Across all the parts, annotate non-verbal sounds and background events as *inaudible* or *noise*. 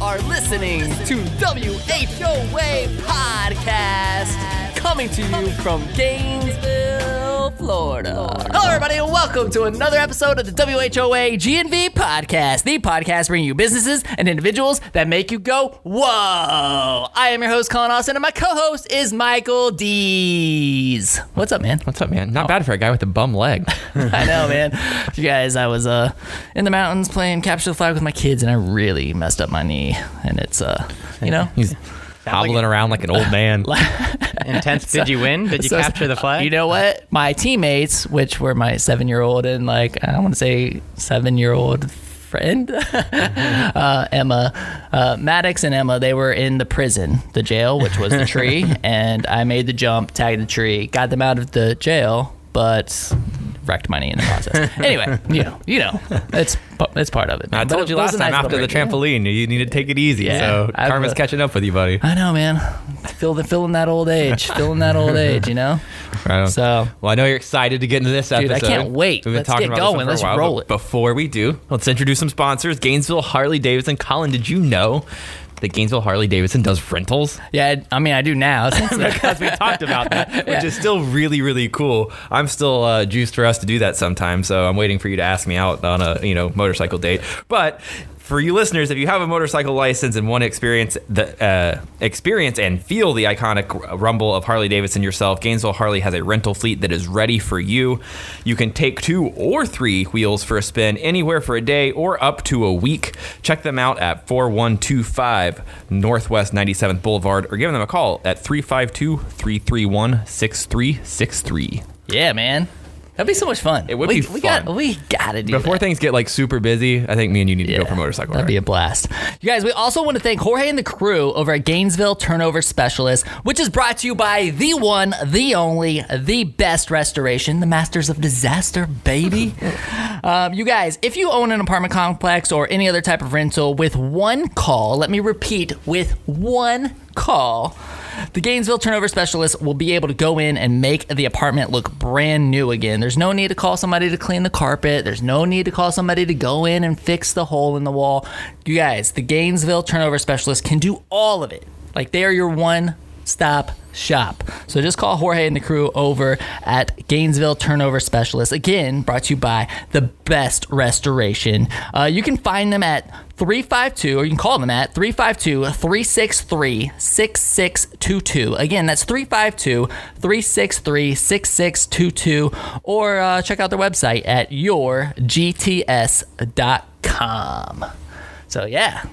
are listening to WHOA Podcast, coming to you from Gainesville, Florida. Hello, everybody, and welcome to another episode of the WHOA GNV Podcast, the podcast bringing you businesses and individuals that make you go, whoa. I am your host, Colin Austin, and my co host is Michael Dees. What's up, man? What's up, man? Not bad for a guy with a bum leg. *laughs* I know, man. You guys, I was uh in the mountains playing capture the flag with my kids, and I really messed up my knee, and it's uh, you know, He's hobbling around like an old man. *laughs* Intense. Did you win? Did you So- capture the flag? You know what? My teammates, which were my seven-year-old and like I want to say seven-year-old friend, *laughs* uh, Emma, uh, Maddox and Emma, they were in the prison, the jail, which was the tree, *laughs* and I made the jump, tagged the tree, got them out of the jail, but wrecked my knee in the process. *laughs* anyway, you know, you know, it's it's part of it. I man. But told it you last time nice after the little break, yeah. trampoline, you need to take it easy. Yeah, so I've, karma's uh, catching up with you, buddy. I know, man. Feel the feeling that old age, feeling that old age, you know. *laughs* Right. So well, I know you're excited to get into this episode. Dude, I can't wait. We've been Let's talking get about going. This Let's for a while, roll it. Before we do, let's introduce some sponsors. Gainesville Harley Davidson. Colin, did you know that Gainesville Harley Davidson does rentals? yeah, I mean, I do now. Because *laughs* we talked about that, *laughs* which is still really, really cool. I'm still uh, juiced for us to do that sometime, so I'm waiting for you to ask me out on a you know motorcycle date. But for you listeners, if you have a motorcycle license and want to experience the uh, experience and feel the iconic rumble of Harley Davidson yourself, Gainesville Harley has a rental fleet that is ready for you. You can take two or three wheels for a spin anywhere for a day or up to a week. Check them out at 4125 Northwest 97th Boulevard or give them a call at 352 331 6363. yeah, man, that'd be so much fun. It would we, be We got, fun. we gotta do Before that. things get like super busy, I think me and you need to go for motorcycle That'd ride. be a blast. You guys, we also want to thank Jorge and the crew over at Gainesville Turnover Specialist, which is brought to you by the one, the only, the best restoration, the Masters of Disaster, baby. *laughs* um, you guys, if you own an apartment complex or any other type of rental with one call, let me repeat, with one call, the Gainesville Turnover Specialist will be able to go in and make the apartment look brand new again. There's no need to call somebody to clean the carpet. There's no need to call somebody to go in and fix the hole in the wall. You guys, the Gainesville Turnover Specialist can do all of it. Like they are your one stop shop. So just call Jorge and the crew over at Gainesville Turnover Specialist. Again, brought to you by the best restoration. Uh, you can find them at 352, or you can call them at 352 363 6622. Again, that's 352 363 6622. Or uh, check out their website at yourgts.com. So, yeah.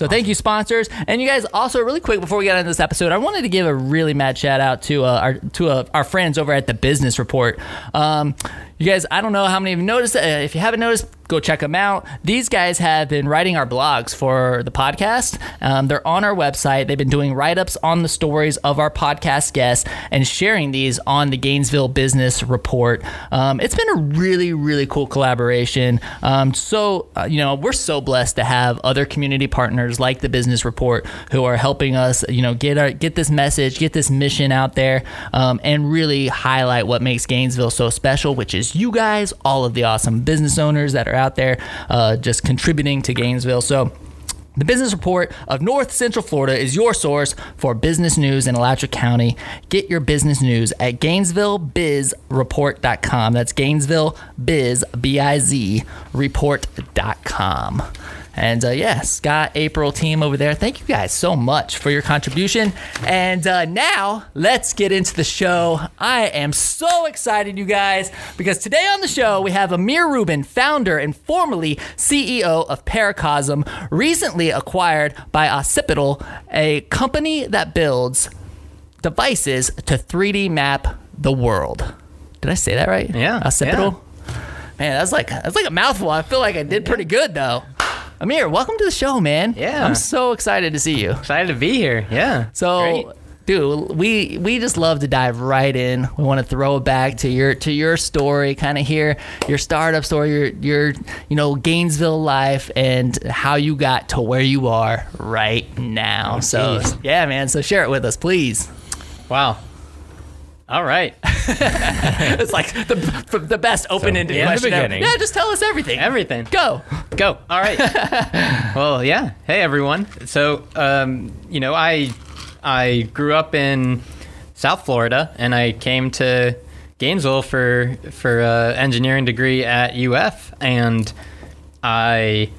So thank you, sponsors, and you guys. Also, really quick before we get into this episode, I wanted to give a really mad shout out to uh, our to uh, our friends over at the Business Report. Um, you guys, I don't know how many of you noticed. Uh, if you haven't noticed, go check them out. These guys have been writing our blogs for the podcast. Um, they're on our website. They've been doing write ups on the stories of our podcast guests and sharing these on the Gainesville Business Report. Um, it's been a really, really cool collaboration. Um, so, uh, you know, we're so blessed to have other community partners like the Business Report who are helping us, you know, get our get this message, get this mission out there, um, and really highlight what makes Gainesville so special, which is you guys, all of the awesome business owners that are out there, uh, just contributing to Gainesville. So. The Business Report of North Central Florida is your source for business news in Alachua County. Get your business news at GainesvilleBizReport.com. That's Gainesville Biz, B I Z, report.com. And uh, yeah, Scott, April team over there, thank you guys so much for your contribution. And uh, now let's get into the show. I am so excited, you guys, because today on the show we have Amir Rubin, founder and formerly CEO of Paracosm, recently acquired by Occipital, a company that builds devices to 3D map the world. Did I say that right? Yeah, Occipital. Man, that's like that's like a mouthful. I feel like I did pretty good though. Amir, welcome to the show, man. Yeah. I'm so excited to see you. Excited to be here. Yeah. So, Great. dude, we we just love to dive right in. We want to throw it back to your to your story, kind of hear your startup story, your your you know Gainesville life, and how you got to where you are right now. so, geez. yeah, man. So share it with us, please. Wow. All right. *laughs* it's like the the best open-ended in the question. ever. Yeah, just tell us everything. Everything. Go. Go. All right. *laughs* well, yeah. Hey, everyone. So, um, you know, I I grew up in South Florida, and I came to Gainesville for for a engineering degree at UF, and I,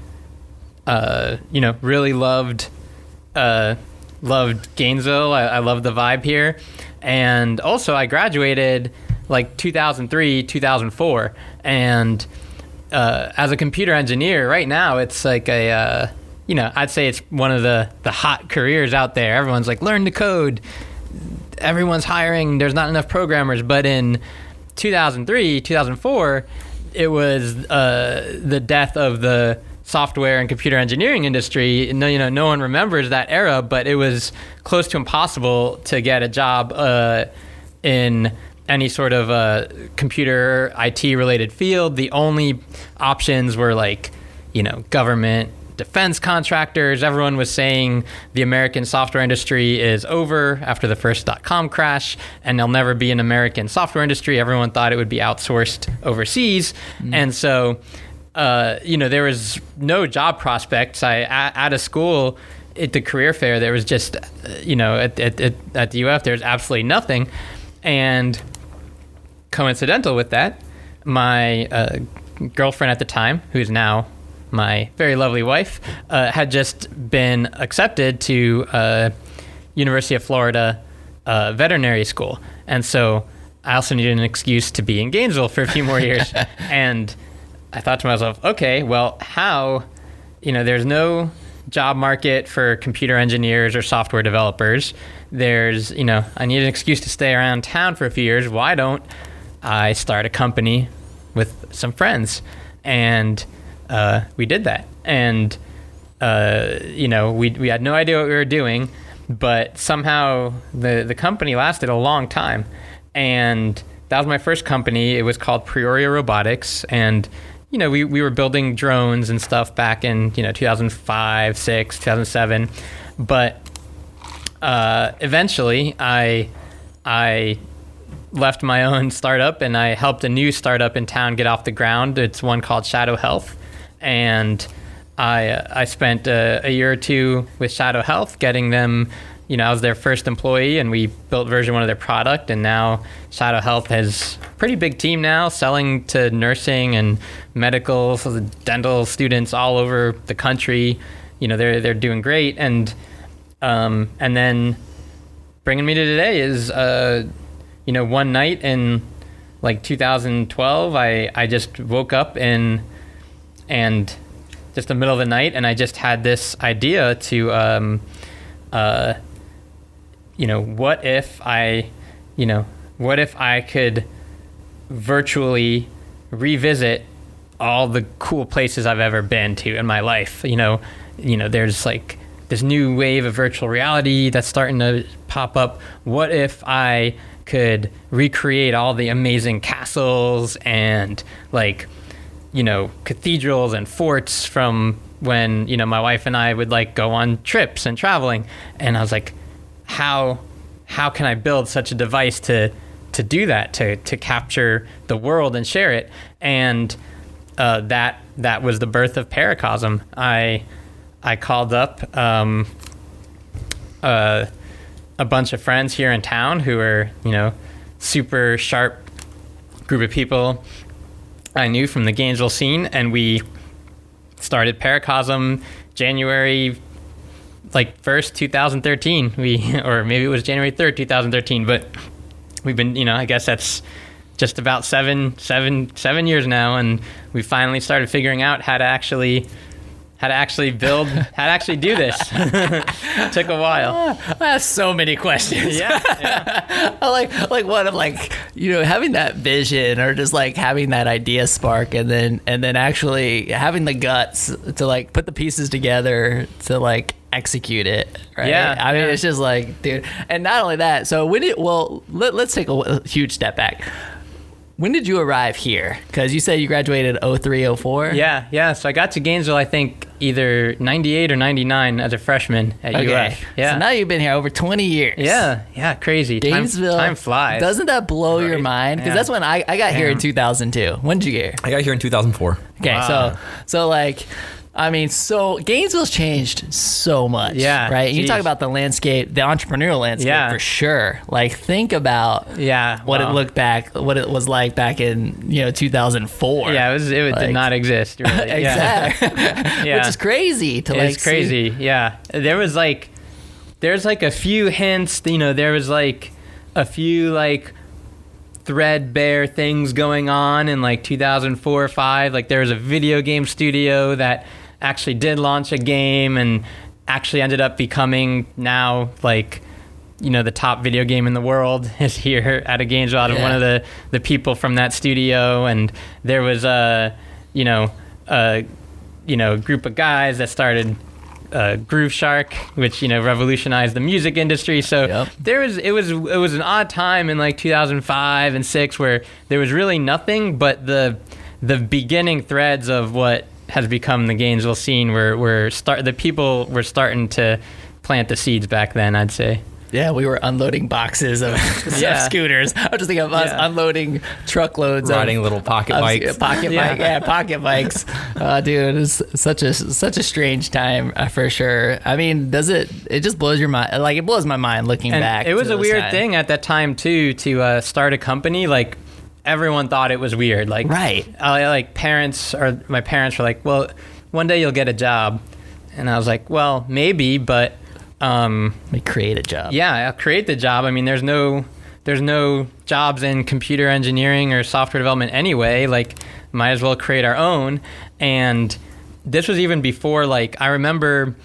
uh, you know, really loved uh, loved Gainesville. I, I loved the vibe here, and also I graduated like 2003, 2004, and uh, as a computer engineer, right now it's like a, uh, you know, I'd say it's one of the the hot careers out there. Everyone's like, learn to code. Everyone's hiring. There's not enough programmers. But in 2003, 2004, it was uh, the death of the software and computer engineering industry. No, you know, no one remembers that era, but it was close to impossible to get a job uh, in any sort of uh, computer IT related field. The only options were like, you know, government, defense contractors. Everyone was saying the American software industry is over after the first dot com crash, and there'll never be an American software industry. Everyone thought it would be outsourced overseas, and so. Uh, you know, there was no job prospects. I at, out of school at the career fair, there was just, uh, you know, at, at, at, at the UF, there was absolutely nothing. And coincidental with that, my uh, girlfriend at the time, who's now my very lovely wife, uh, had just been accepted to uh, University of Florida uh, veterinary school, and so I also needed an excuse to be in Gainesville for a few more years. *laughs* and I thought to myself, okay, well, how? You know, there's no job market for computer engineers or software developers. There's, you know, I need an excuse to stay around town for a few years. Why don't I start a company with some friends? And uh, we did that. And, uh, you know, we, we had no idea what we were doing, but somehow the, the company lasted a long time. And that was my first company. It was called Prioria Robotics. And, you know, we, we were building drones and stuff back in, you know, 2005, 6, 2007. But uh, eventually I, I left my own startup and I helped a new startup in town get off the ground. It's one called Shadow Health. And I, uh, I spent uh, a year or two with Shadow Health getting them, you know, I was their first employee and we built version one of their product. And now Shadow Health has a pretty big team now selling to nursing and medical, so the dental students all over the country. You know, they're, they're doing great. And, um, and then bringing me to today is, uh, you know, one night in like 2012, I, I just woke up and and just the middle of the night, and I just had this idea to, um, uh, you know, what if I, you know, what if I could virtually revisit all the cool places I've ever been to in my life. You know, you know, there's like this new wave of virtual reality that's starting to pop up. What if I could recreate all the amazing castles and like, you know, cathedrals and forts from when, you know, my wife and I would like go on trips and traveling. And I was like, how how can I build such a device to to do that, to to capture the world and share it? And uh, that that was the birth of Paracosm. I I called up um, uh, a bunch of friends here in town who are you know super sharp group of people I knew from the Gainesville scene, and we started Paracosm January like first 2013. We *laughs* or maybe it was January 3rd 2013, but we've been you know I guess that's just about seven seven seven years now, and we finally started figuring out how to actually how to actually build how to actually do this. *laughs* Took a while. Ah, That's so many questions. Yeah, yeah. I *laughs* like like what of like you know having that vision or just like having that idea spark and then and then actually having the guts to like put the pieces together to like execute it right Yeah, i mean yeah. it's just like dude and not only that so when it well let, let's take a, a huge step back when did you arrive here because you said you graduated 03 04 Yeah, yeah. So I got to Gainesville, I think either 98 or 99 as a freshman at Okay. UF. Yeah. So now you've been here over 20 years. yeah, yeah, crazy. Time- Gainesville. Time, flies. Doesn't that blow your mind? Because Yeah. that's when I, I got here in 2002. When did you get here? I got here in 2004. Okay, Wow. so so like, I mean, so Gainesville's changed so much. Yeah, right. You talk about the landscape, the entrepreneurial landscape Yeah. for sure. Like, think about Yeah. what wow. it looked back, what it was like back in you know 2004. Yeah, it was. It Like- did not exist. Really. *laughs* Yeah. exactly. *laughs* *laughs* Yeah. Which is crazy to like. it's crazy. Yeah, there was like, there's like a few hints. You know, there was like a few like threadbare things going on in like 2004 or five. Like there was a video game studio that actually did launch a game and actually ended up becoming now like you know the top video game in the world *laughs* is here at a Gainesville out of one of the the people from that studio and there was a you know a you know group of guys that started uh, Grooveshark, which you know revolutionized the music industry. So Yep. there was it was it was an odd time in like 2005 and six where there was really nothing but the the beginning threads of what has become the Gainesville scene were were start the people were starting to plant the seeds back then. I'd say. Yeah, we were unloading boxes of, *laughs* of scooters. I was just thinking of us Yeah. unloading truckloads Riding of little pocket of- bikes. Pocket Yeah. bike, yeah, pocket bikes. *laughs* Uh, dude, it's such a such a strange time uh, for sure. I mean, does it? It just blows your mind. Like it blows my mind looking And back. it was a weird times. thing at that time too to uh, start a company. Like everyone thought it was weird. Like Right. I, like parents or my parents were like, "Well, one day you'll get a job," and I was like, "Well, maybe, but." Um, We create a job. yeah, I'll create the job. I mean, there's no there's no jobs in computer engineering or software development anyway. Like, might as well create our own. And this was even before like I remember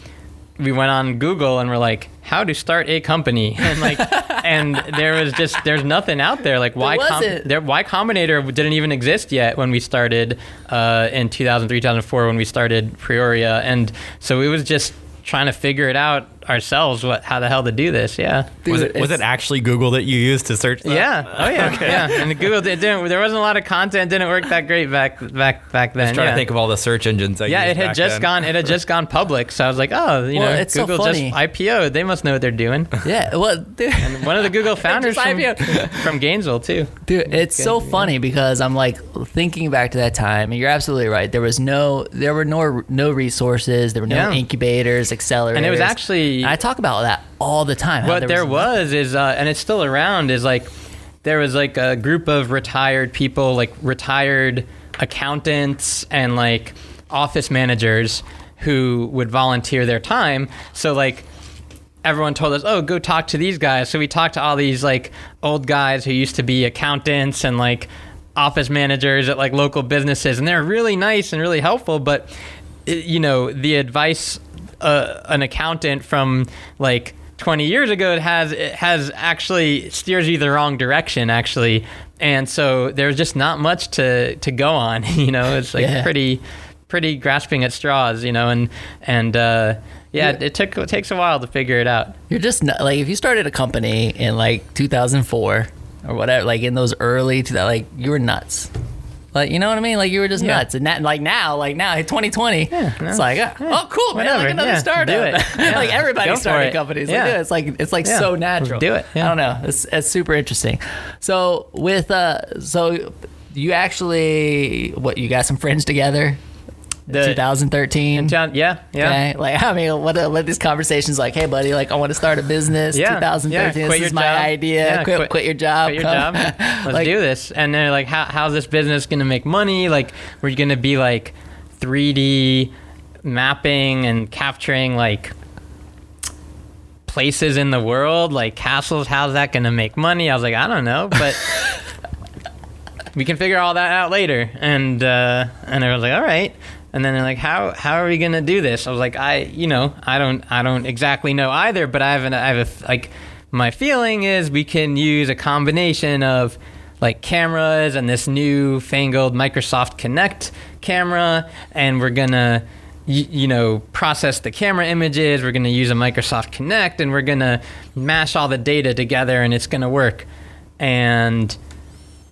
we went on Google and we're like, how to start a company, *laughs* and like, and there was just there's nothing out there. Like, why wasn't. there Y Combinator didn't even exist yet when we started uh, in 2003 2004 when we started Prioria, and so it was just trying to figure it out ourselves what how the hell to do this yeah Dude, was it was it actually Google that you used to search? That? yeah oh yeah *laughs* yeah and google it didn't there wasn't a lot of content didn't work that great back back back then Just trying yeah. to think of all the search engines. I yeah, used it had back just then. gone. It had just gone public, so I was like, "Oh, you Well, know, it's so Google just. IPO. They must know what they're doing." *laughs* Yeah. Well, *laughs* dude, One of the Google founders from, from Gainesville too. Dude, it's so funny because I'm like thinking back to that time, and you're absolutely right. There was no, there were no, no resources. There were no Yeah. incubators, accelerators, And it was actually- And I talk about that all the time. what there was, is, uh, and it's still around, is like there was like a group of retired people, like retired accountants and like office managers who would volunteer their time. So like everyone told us, "Oh, go talk to these guys." So we talked to all these like old guys who used to be accountants and like office managers at like local businesses, and they're really nice and really helpful. But you know, the advice uh, an accountant from like 20 years ago it has it has actually steers you the wrong direction actually and so there's just not much to to go on *laughs* you know it's like Yeah. pretty pretty grasping at straws you know and and uh yeah, Yeah. it took it takes a while to figure it out You're just not, like if you started a company in like 2004 or whatever, like in those early to that, like you were nuts. Like you know what I mean? Like you were just Yeah. nuts. And that, like now, like now, 2020, no. it's like uh, oh cool, man, Whatever, like another yeah, startup. *laughs* Yeah. like Go everybody's starting companies. Yeah. Like, yeah, it's like it's like Yeah. so natural. Do it, yeah. I don't know. It's it's super interesting. So with uh, so you actually what you got some friends together? The- 2013. John, yeah yeah Okay, like I mean, what what these conversations like? Hey, buddy, like I want to start a business. Yeah, 2013. yeah, this is my job. idea. Yeah, quit, quit- quit your job. quit your job. *laughs* Let's Like, do this. And they're like, how, how's this business going to make money? Like, we're going to be like 3D mapping and capturing like places in the world, like castles. How's that going to make money? I was like, I don't know, but *laughs* we can figure all that out later. And uh, and I was like, all right. And then they're like, how how are we gonna do this? I was like, I you know I don't I don't exactly know either, but I have an I have a like my feeling is we can use a combination of like cameras and this new fangled Microsoft Kinect camera, and we're gonna you know process the camera images. We're gonna use a Microsoft Kinect, and we're gonna mash all the data together, and it's gonna work. And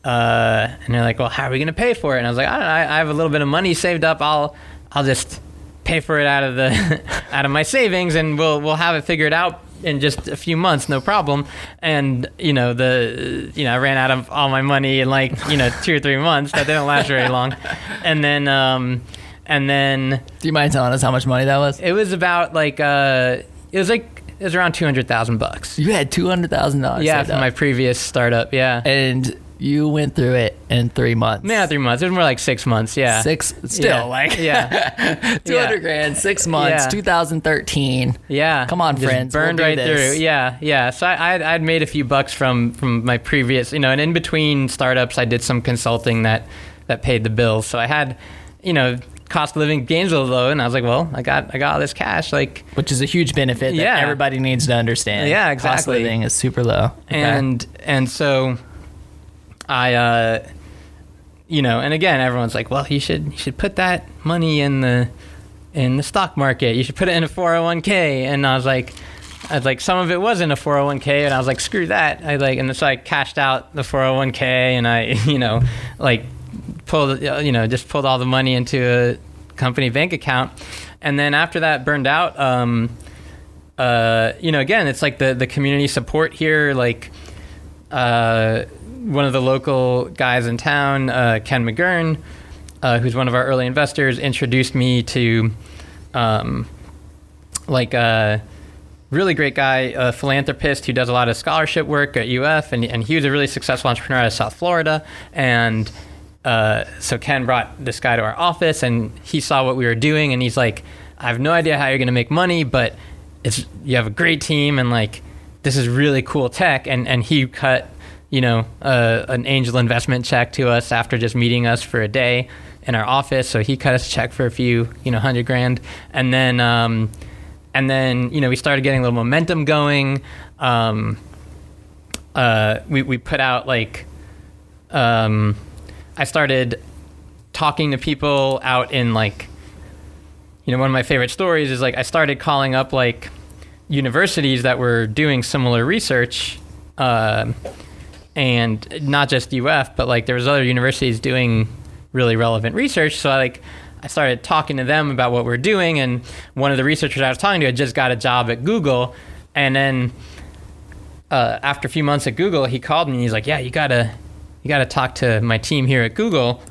uh, and they're like, well, how are we gonna pay for it? And I was like, I don't know, I, I have a little bit of money saved up. I'll, I'll just pay for it out of the *laughs* out of my savings, and we'll we'll have it figured out in just a few months, no problem. And you know the you know I ran out of all my money in like you know two or three months. That didn't last very long. *laughs* And then um, and then Do you mind telling us how much money that was? it was about like uh, it was like it was around two hundred thousand bucks. You had two hundred thousand dollars. Yeah, from my previous startup. Yeah, and you went through it in three months. yeah, three months. It was more like six months. Yeah, Six, still Yeah. like yeah, *laughs* two hundred Yeah. grand, six months, Yeah. 2013. yeah. Come on, Just friends, we'll Burned right this. through. Yeah, yeah. So I, I'd, I'd made a few bucks from from my previous, you know, and in between startups, I did some consulting that that paid the bills. So I had, you know, cost of living Gainesville low, and I was like, well, I got I got all this cash, like. Which is a huge benefit that Yeah. everybody needs to understand. Yeah, exactly. Cost of living is super low. Okay. and and so I uh you know and again everyone's like well you should you should put that money in the in the stock market. You should put it in a 401k and I was like I was like some of it was in a 401k and I was like screw that. I like and so I cashed out the 401k and I *laughs* you know like pulled you know just pulled all the money into a company bank account. And then after that burned out um uh, you know, again, it's like the the community support here. Like, uh, one of the local guys in town, uh, Ken McGurn, uh, who's one of our early investors, introduced me to, um, like a really great guy, a philanthropist who does a lot of scholarship work at UF, and and he was a really successful entrepreneur out of South Florida, and. Uh, so Ken brought this guy to our office, and he saw what we were doing, and he's like, "I have no idea how you're going to make money, but it's you have a great team and like this is really cool tech and and he cut you know uh, an angel investment check to us after just meeting us for a day in our office. So he cut us a check for a few you know hundred grand. And then um, and then you know we started getting a little momentum going. Um, uh, we, we put out like um, i started talking to people out in like you know, one of my favorite stories is like I started calling up like universities that were doing similar research, um and not just UF, but like there was other universities doing really relevant research. So I like I started talking to them about what we're doing, and one of the researchers I was talking to had just got a job at Google, and then uh, after a few months at Google, he called me. and He's like, "Yeah, you gotta you gotta talk to my team here at Google,"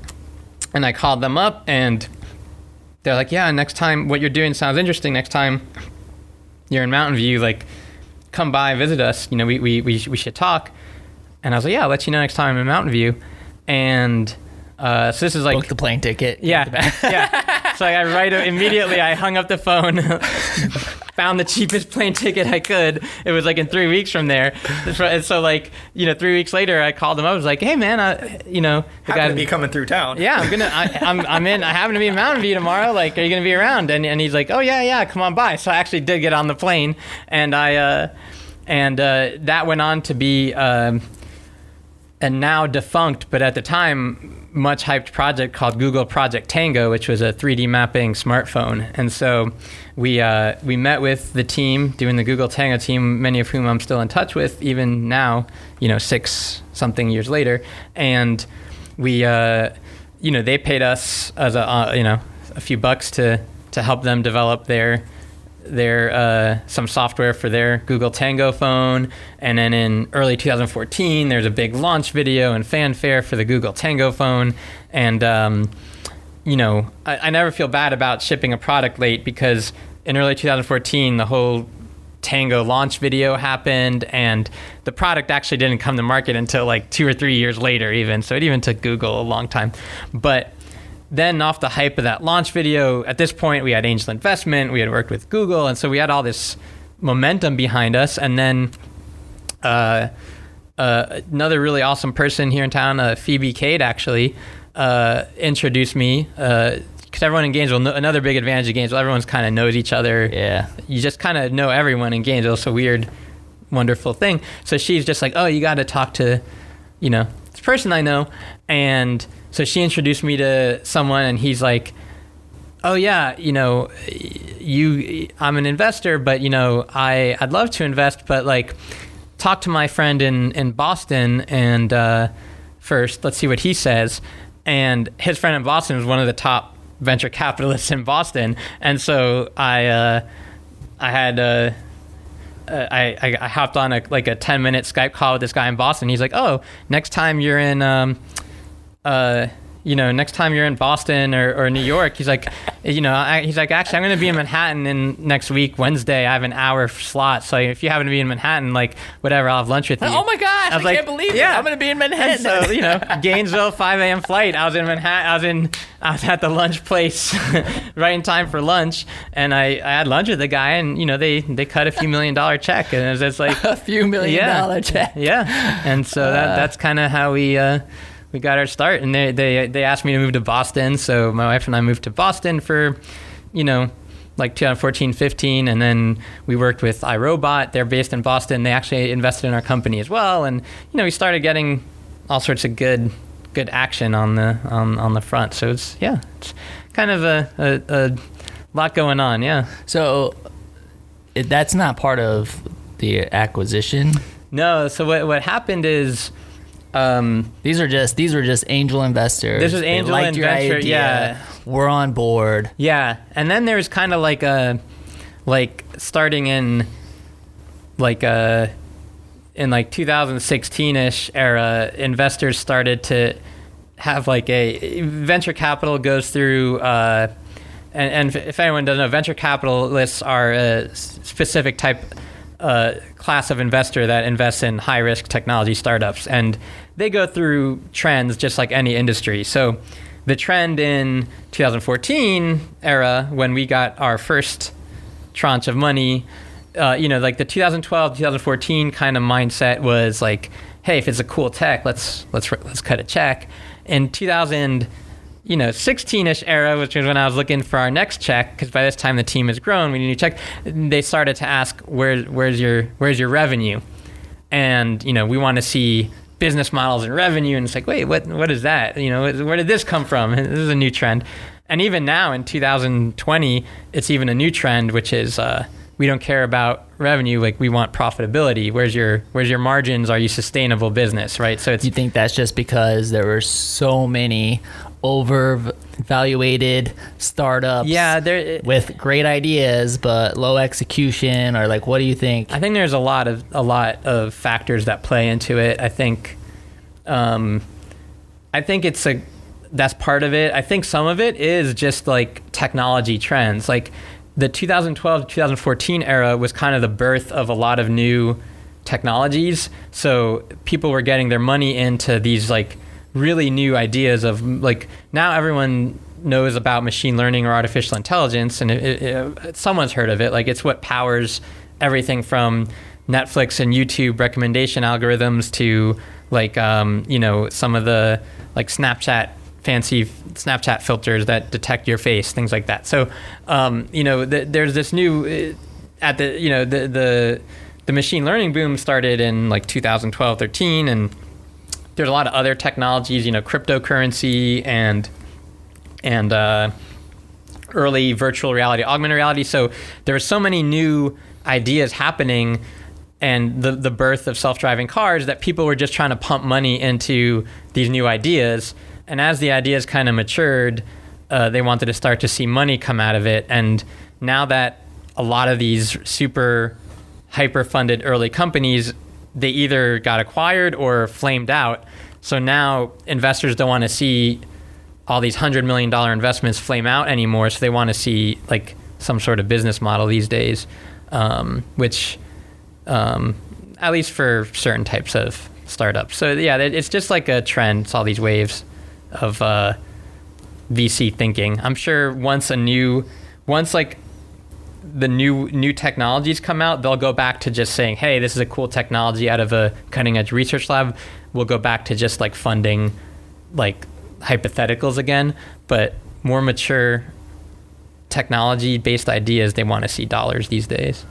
and I called them up and they're like, yeah, next time what you're doing sounds interesting. Next time you're in Mountain View, like come by, visit us. You know, we, we, we, we should talk. And I was like, yeah, I'll let you know next time I'm in Mountain View. And uh, so this is like, Book the plane ticket. yeah, *laughs* yeah. So I right immediately, I hung up the phone, *laughs* found the cheapest plane ticket I could. It was like in three weeks from there. And so like, you know, three weeks later, I called him. Up, I was like, hey man, I, you know, the Happen to be coming through town. yeah, I'm gonna. I, I'm. I'm in. I happen to be in Mountain View tomorrow. Like, are you gonna be around? And and he's like, oh yeah, yeah, come on by. So I actually did get on the plane, and I, uh, and uh, that went on to be um, a now defunct, but at the time much hyped project called Google Project Tango, which was a 3D mapping smartphone. And so we uh, we met with the team doing the Google Tango team, many of whom I'm still in touch with even now, you know, six something years later, and we uh, you know they paid us as a uh, you know a few bucks to to help them develop their their uh, some software for their Google Tango phone, and then in early 2014, there's a big launch video and fanfare for the Google Tango phone, and um, you know I, I never feel bad about shipping a product late because in early 2014, the whole Tango launch video happened, and the product actually didn't come to market until like two or three years later, even. So it even took Google a long time, but then off the hype of that launch video, at this point we had angel investment, we had worked with Google, and so we had all this momentum behind us. And then uh, uh, another really awesome person here in town, uh, Phoebe Cade, actually uh, introduced me. Because everyone in Gainesville, no- another big advantage of Gainesville, everyone's kind of knows each other. Yeah. You just kind of know everyone in Gainesville. It's a weird, wonderful thing. So she's just like, oh, you got to talk to, you know, this person I know. And so she introduced me to someone, and he's like, oh yeah, you know, you, I'm an investor, but you know, I, I'd love to invest, but like, talk to my friend in in Boston and uh, first, let's see what he says. And his friend in Boston was one of the top venture capitalists in Boston, and so I uh, I had. Uh, uh, I, I, hopped on a like a 10 minute Skype call with this guy in Boston. He's like, "Oh, next time you're in um, uh, you know, next time you're in Boston or, or New York, he's like, you know, I, he's like, actually, I'm going to be in Manhattan in next week, Wednesday. I have an hour slot. So if you happen to be in Manhattan, like, whatever, I'll have lunch with you. Oh my gosh, I, was like, can't believe yeah. it. I'm going to be in Manhattan. so, you know, Gainesville, 5 a.m. flight. I was in Manhattan. I was in, I was at the lunch place *laughs* right in time for lunch. And I, I had lunch with the guy and, you know, they, they cut a few million dollar check. And it was just like, *laughs* a few million Yeah. dollar check. yeah. And so that, that's kind of how we, uh, we got our start. And they, they, they asked me to move to Boston. So my wife and I moved to Boston for, you know, like 2014, 15. And then we worked with iRobot. They're based in Boston. They actually invested in our company as well. And, you know, we started getting all sorts of good, good action on the, on, on the front. So it's, yeah, it's kind of a, a, a lot going on. Yeah. So that's not part of the acquisition. No. So what, what happened is, um, These are just these were just angel investors. This was They angel liked your investor, idea. yeah. We're on board. Yeah, and then there's kind of like a, like starting in, like a, in like 2016ish era, investors started to have like a venture capital goes through. Uh, and, and if anyone doesn't know, venture capitalists are a specific type, uh, class of investor that invests in high risk technology startups, and they go through trends just like any industry. So, the trend in 2014 era when we got our first tranche of money, uh, you know, like the 2012 2014 kind of mindset was like, hey, if it's a cool tech, let's let's let's cut a check. In 2000 you know, 16-ish era, which was when I was looking for our next check, because by this time the team has grown, we need a check. They started to ask, "Where, where's your, where's your revenue?" And you know, we want to see business models and revenue, and it's like, wait, what, what is that? You know, where did this come from? *laughs* This is a new trend. And even now in 2020, it's even a new trend, which is uh, we don't care about revenue, like we want profitability. Where's your, where's your margins? Are you sustainable business, right? So it's you think that's just because there were so many overvaluated startups? yeah, there. with great ideas but low execution, or like, what do you think? I think there's a lot of a lot of factors that play into it. I think, um, I think it's a that's part of it. I think some of it is just like technology trends. Like the 2012 2014 era was kind of the birth of a lot of new technologies. So people were getting their money into these like really new ideas of like now everyone knows about machine learning or artificial intelligence and it, it, it, someone's heard of it. Like it's what powers everything from netflix and youtube recommendation algorithms to like um, you know some of the like snapchat fancy snapchat filters that detect your face things like that. So um, you know th- there's this new uh, at the you know the the the machine learning boom started in like 2012 13 and there's a lot of other technologies, you know, cryptocurrency and and uh, early virtual reality, augmented reality. So there are so many new ideas happening, and the the birth of self-driving cars that people were just trying to pump money into these new ideas. And as the ideas kind of matured, uh, they wanted to start to see money come out of it. And now that a lot of these super hyper-funded early companies they either got acquired or flamed out. So now investors don't want to see all these hundred million dollar investments flame out anymore. So they want to see like some sort of business model these days, um, which, um, at least for certain types of startups. So yeah, it's just like a trend. It's all these waves of uh, VC thinking. I'm sure once a new, once like the new new technologies come out, they'll go back to just saying, "Hey, this is a cool technology out of a cutting edge research lab." We'll go back to just like funding like hypotheticals again, but more mature technology based ideas, they want to see dollars these days.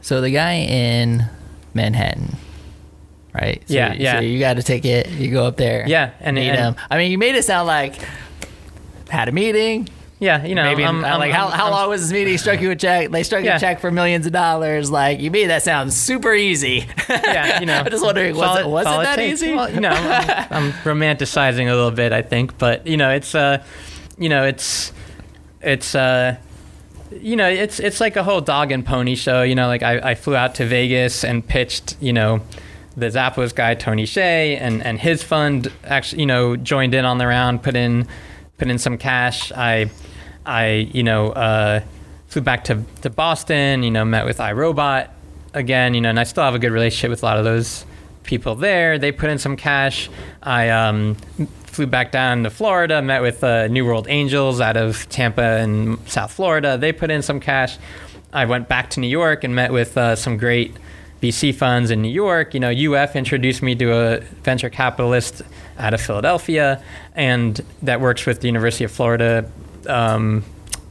So the guy in Manhattan, right? So, Yeah, yeah. So you got a ticket. You go up there. Yeah, and- meet and- him. I mean, you made it sound like had a meeting. Yeah, you know, Maybe I'm, I'm- like how, I'm- how I'm- long was this meeting? Struck you a check. They struck you Yeah. a check for millions of dollars. Like you mean that sounds super easy. Yeah, you know, *laughs* I'm just wondering, was it, was it that takes. easy? Well, you know, I'm, *laughs* I'm romanticizing a little bit, I think, but you know, it's uh, you know, it's it's uh, you know, it's it's like a whole dog and pony show. You know, like I, I flew out to Vegas and pitched, you know, the Zappos guy Tony Hsieh and and his fund actually, you know, joined in on the round, put in put in some cash. I I you know uh, flew back to to Boston. You know, met with iRobot again. You know, and I still have a good relationship with a lot of those people there. They put in some cash. I um, flew back down to Florida, met with uh, New World Angels out of Tampa and South Florida. They put in some cash. I went back to New York and met with uh, some great VC funds in New York. You know, UF introduced me to a venture capitalist out of Philadelphia, and that works with the University of Florida um,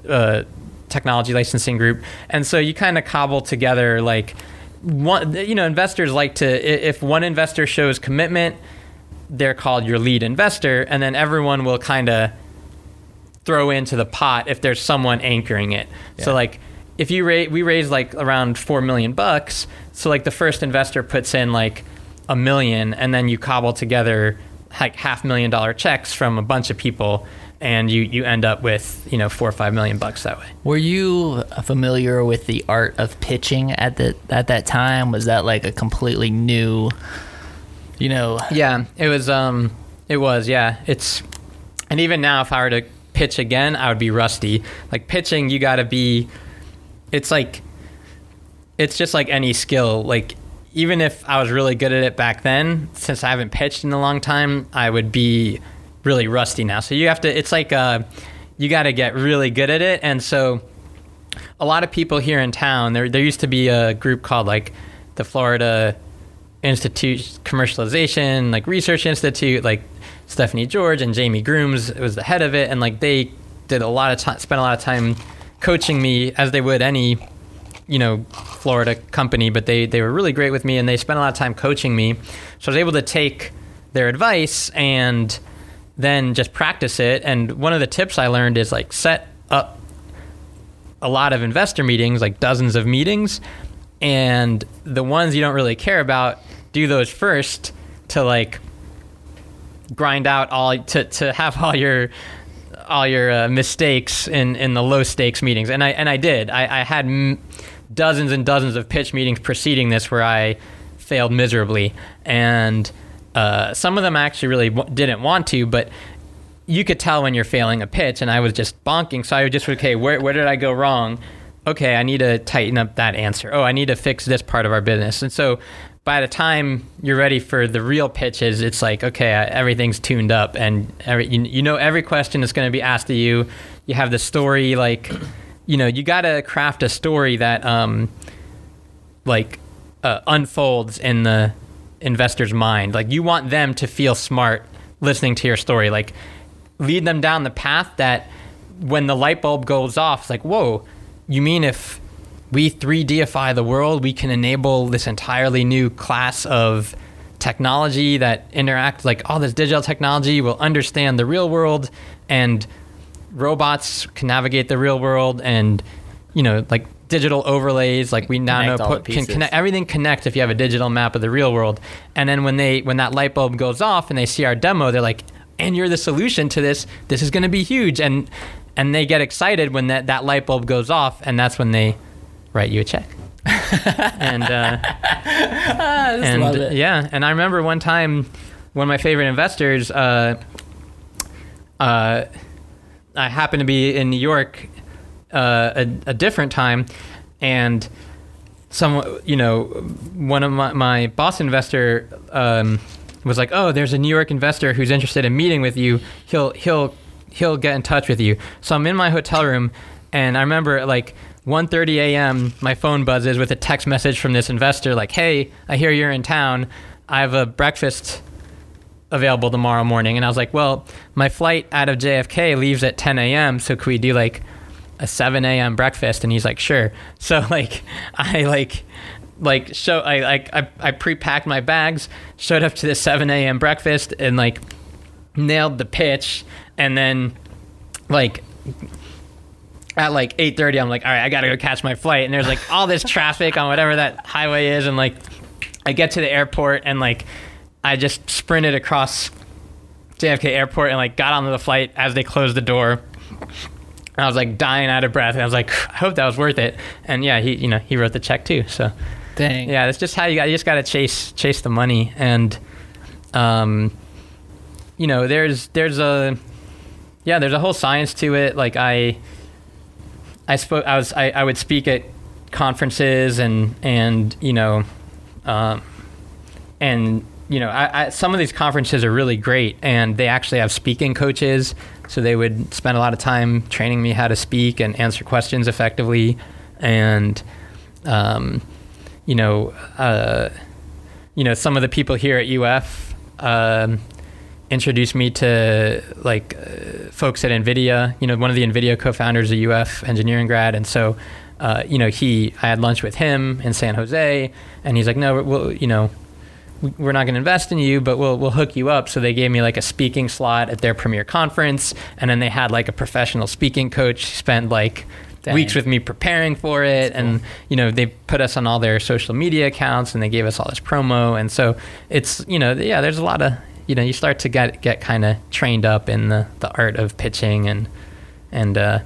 uh, Technology Licensing Group. And so you kind of cobble together like one. You know, investors like to if one investor shows commitment they're called your lead investor, and then everyone will kind of throw into the pot if there's someone anchoring it. Yeah. So like if you raise, we raised like around four million bucks. So like the first investor puts in like a million, and then you cobble together like half million dollar checks from a bunch of people and you, you end up with you know four or five million bucks that way. Were you familiar with the art of pitching at the at that time? Was that like a completely new you know. Yeah, it was. Um, it was. Yeah, it's. And even now, if I were to pitch again, I would be rusty. Like pitching, you got to be. It's like. It's just like any skill. Like even if I was really good at it back then, since I haven't pitched in a long time, I would be really rusty now. So you have to. It's like uh, you got to get really good at it, and so a lot of people here in town. There there used to be a group called like the Florida Institute commercialization, like research institute, like Stephanie George and Jamie Grooms was the head of it, and like they did a lot of time, spent a lot of time coaching me as they would any, you know, Florida company. But they they were really great with me, and they spent a lot of time coaching me, so I was able to take their advice and then just practice it. And one of the tips I learned is like set up a lot of investor meetings, like dozens of meetings, and the ones you don't really care about do those first to like grind out all to, to have all your all your uh, mistakes in, in the low stakes meetings. And I and I did. I, I had m- dozens and dozens of pitch meetings preceding this where I failed miserably. And uh, some of them actually really w- didn't want to but you could tell when you're failing a pitch and I was just bonking so I would just okay where, where did I go wrong okay, I need to tighten up that answer. Oh, I need to fix this part of our business. And so by the time you're ready for the real pitches, it's like, okay, everything's tuned up and every, you, you know every question is going to be asked of you. You have the story, like, you know, you got to craft a story that, um, like, uh, unfolds in the investor's mind. Like, you want them to feel smart listening to your story. Like, lead them down the path that when the light bulb goes off, it's like, whoa, you mean if we 3Dify the world, we can enable this entirely new class of technology that interact like all this digital technology will understand the real world and robots can navigate the real world and you know like digital overlays like we now know the can connect everything connects if you have a digital map of the real world. And then when they when that light bulb goes off and they see our demo they're like and you're the solution to this. This is going to be huge. And and they get excited when that, that light bulb goes off and that's when they write you a check. *laughs* And uh, I just and love it. yeah and i remember one time one of my favorite investors uh, uh, i happened to be in new york uh, a, a different time and some you know one of my, my boss investor um, was like oh there's a new york investor who's interested in meeting with you. He'll he'll he'll get in touch with you. So i'm in my hotel room and i remember like 1.30 a.m my phone buzzes with a text message from this investor like hey i hear you're in town. I have a breakfast available tomorrow morning. And i was like well my flight out of jfk leaves at 10 a.m so could we do like a 7 a.m. breakfast and he's like sure so *laughs* like I like like show I like I, I pre-packed my bags showed up to the 7 a.m. breakfast and like nailed the pitch and then like at like 8:30 I'm like all right I got to go catch my flight and there's like all this *laughs* traffic on whatever that highway is and like I get to the airport and like I just sprinted across JFK airport and like got onto the flight as they closed the door And I was like dying out of breath. And I was like, I hope that was worth it. And yeah, he you know he wrote the check too. So Dang. yeah, that's just how you got. You just got to chase chase the money, and um, you know, there's there's a yeah, there's a whole science to it. Like I, I spoke, I was, I, I would speak at conferences and and you know, um, and you know, I, I, some of these conferences are really great, and they actually have speaking coaches. So they would spend a lot of time training me how to speak and answer questions effectively, and um, you know, uh, you know, some of the people here at UF um, introduced me to like uh, folks at NVIDIA. You know, one of the NVIDIA co-founders, a UF engineering grad, and so. Uh, you know, he, I had lunch with him in San Jose, and he's like, "No, we'll, you know, we're not going to invest in you, but we'll we'll hook you up." So they gave me like a speaking slot at their premier conference, and then they had like a professional speaking coach. Spent like Dang. weeks with me preparing for it, and you know they put us on all their social media accounts, and they gave us all this promo, and so it's you know yeah, there's a lot of you know you start to get get kind of trained up in the the art of pitching and and uh,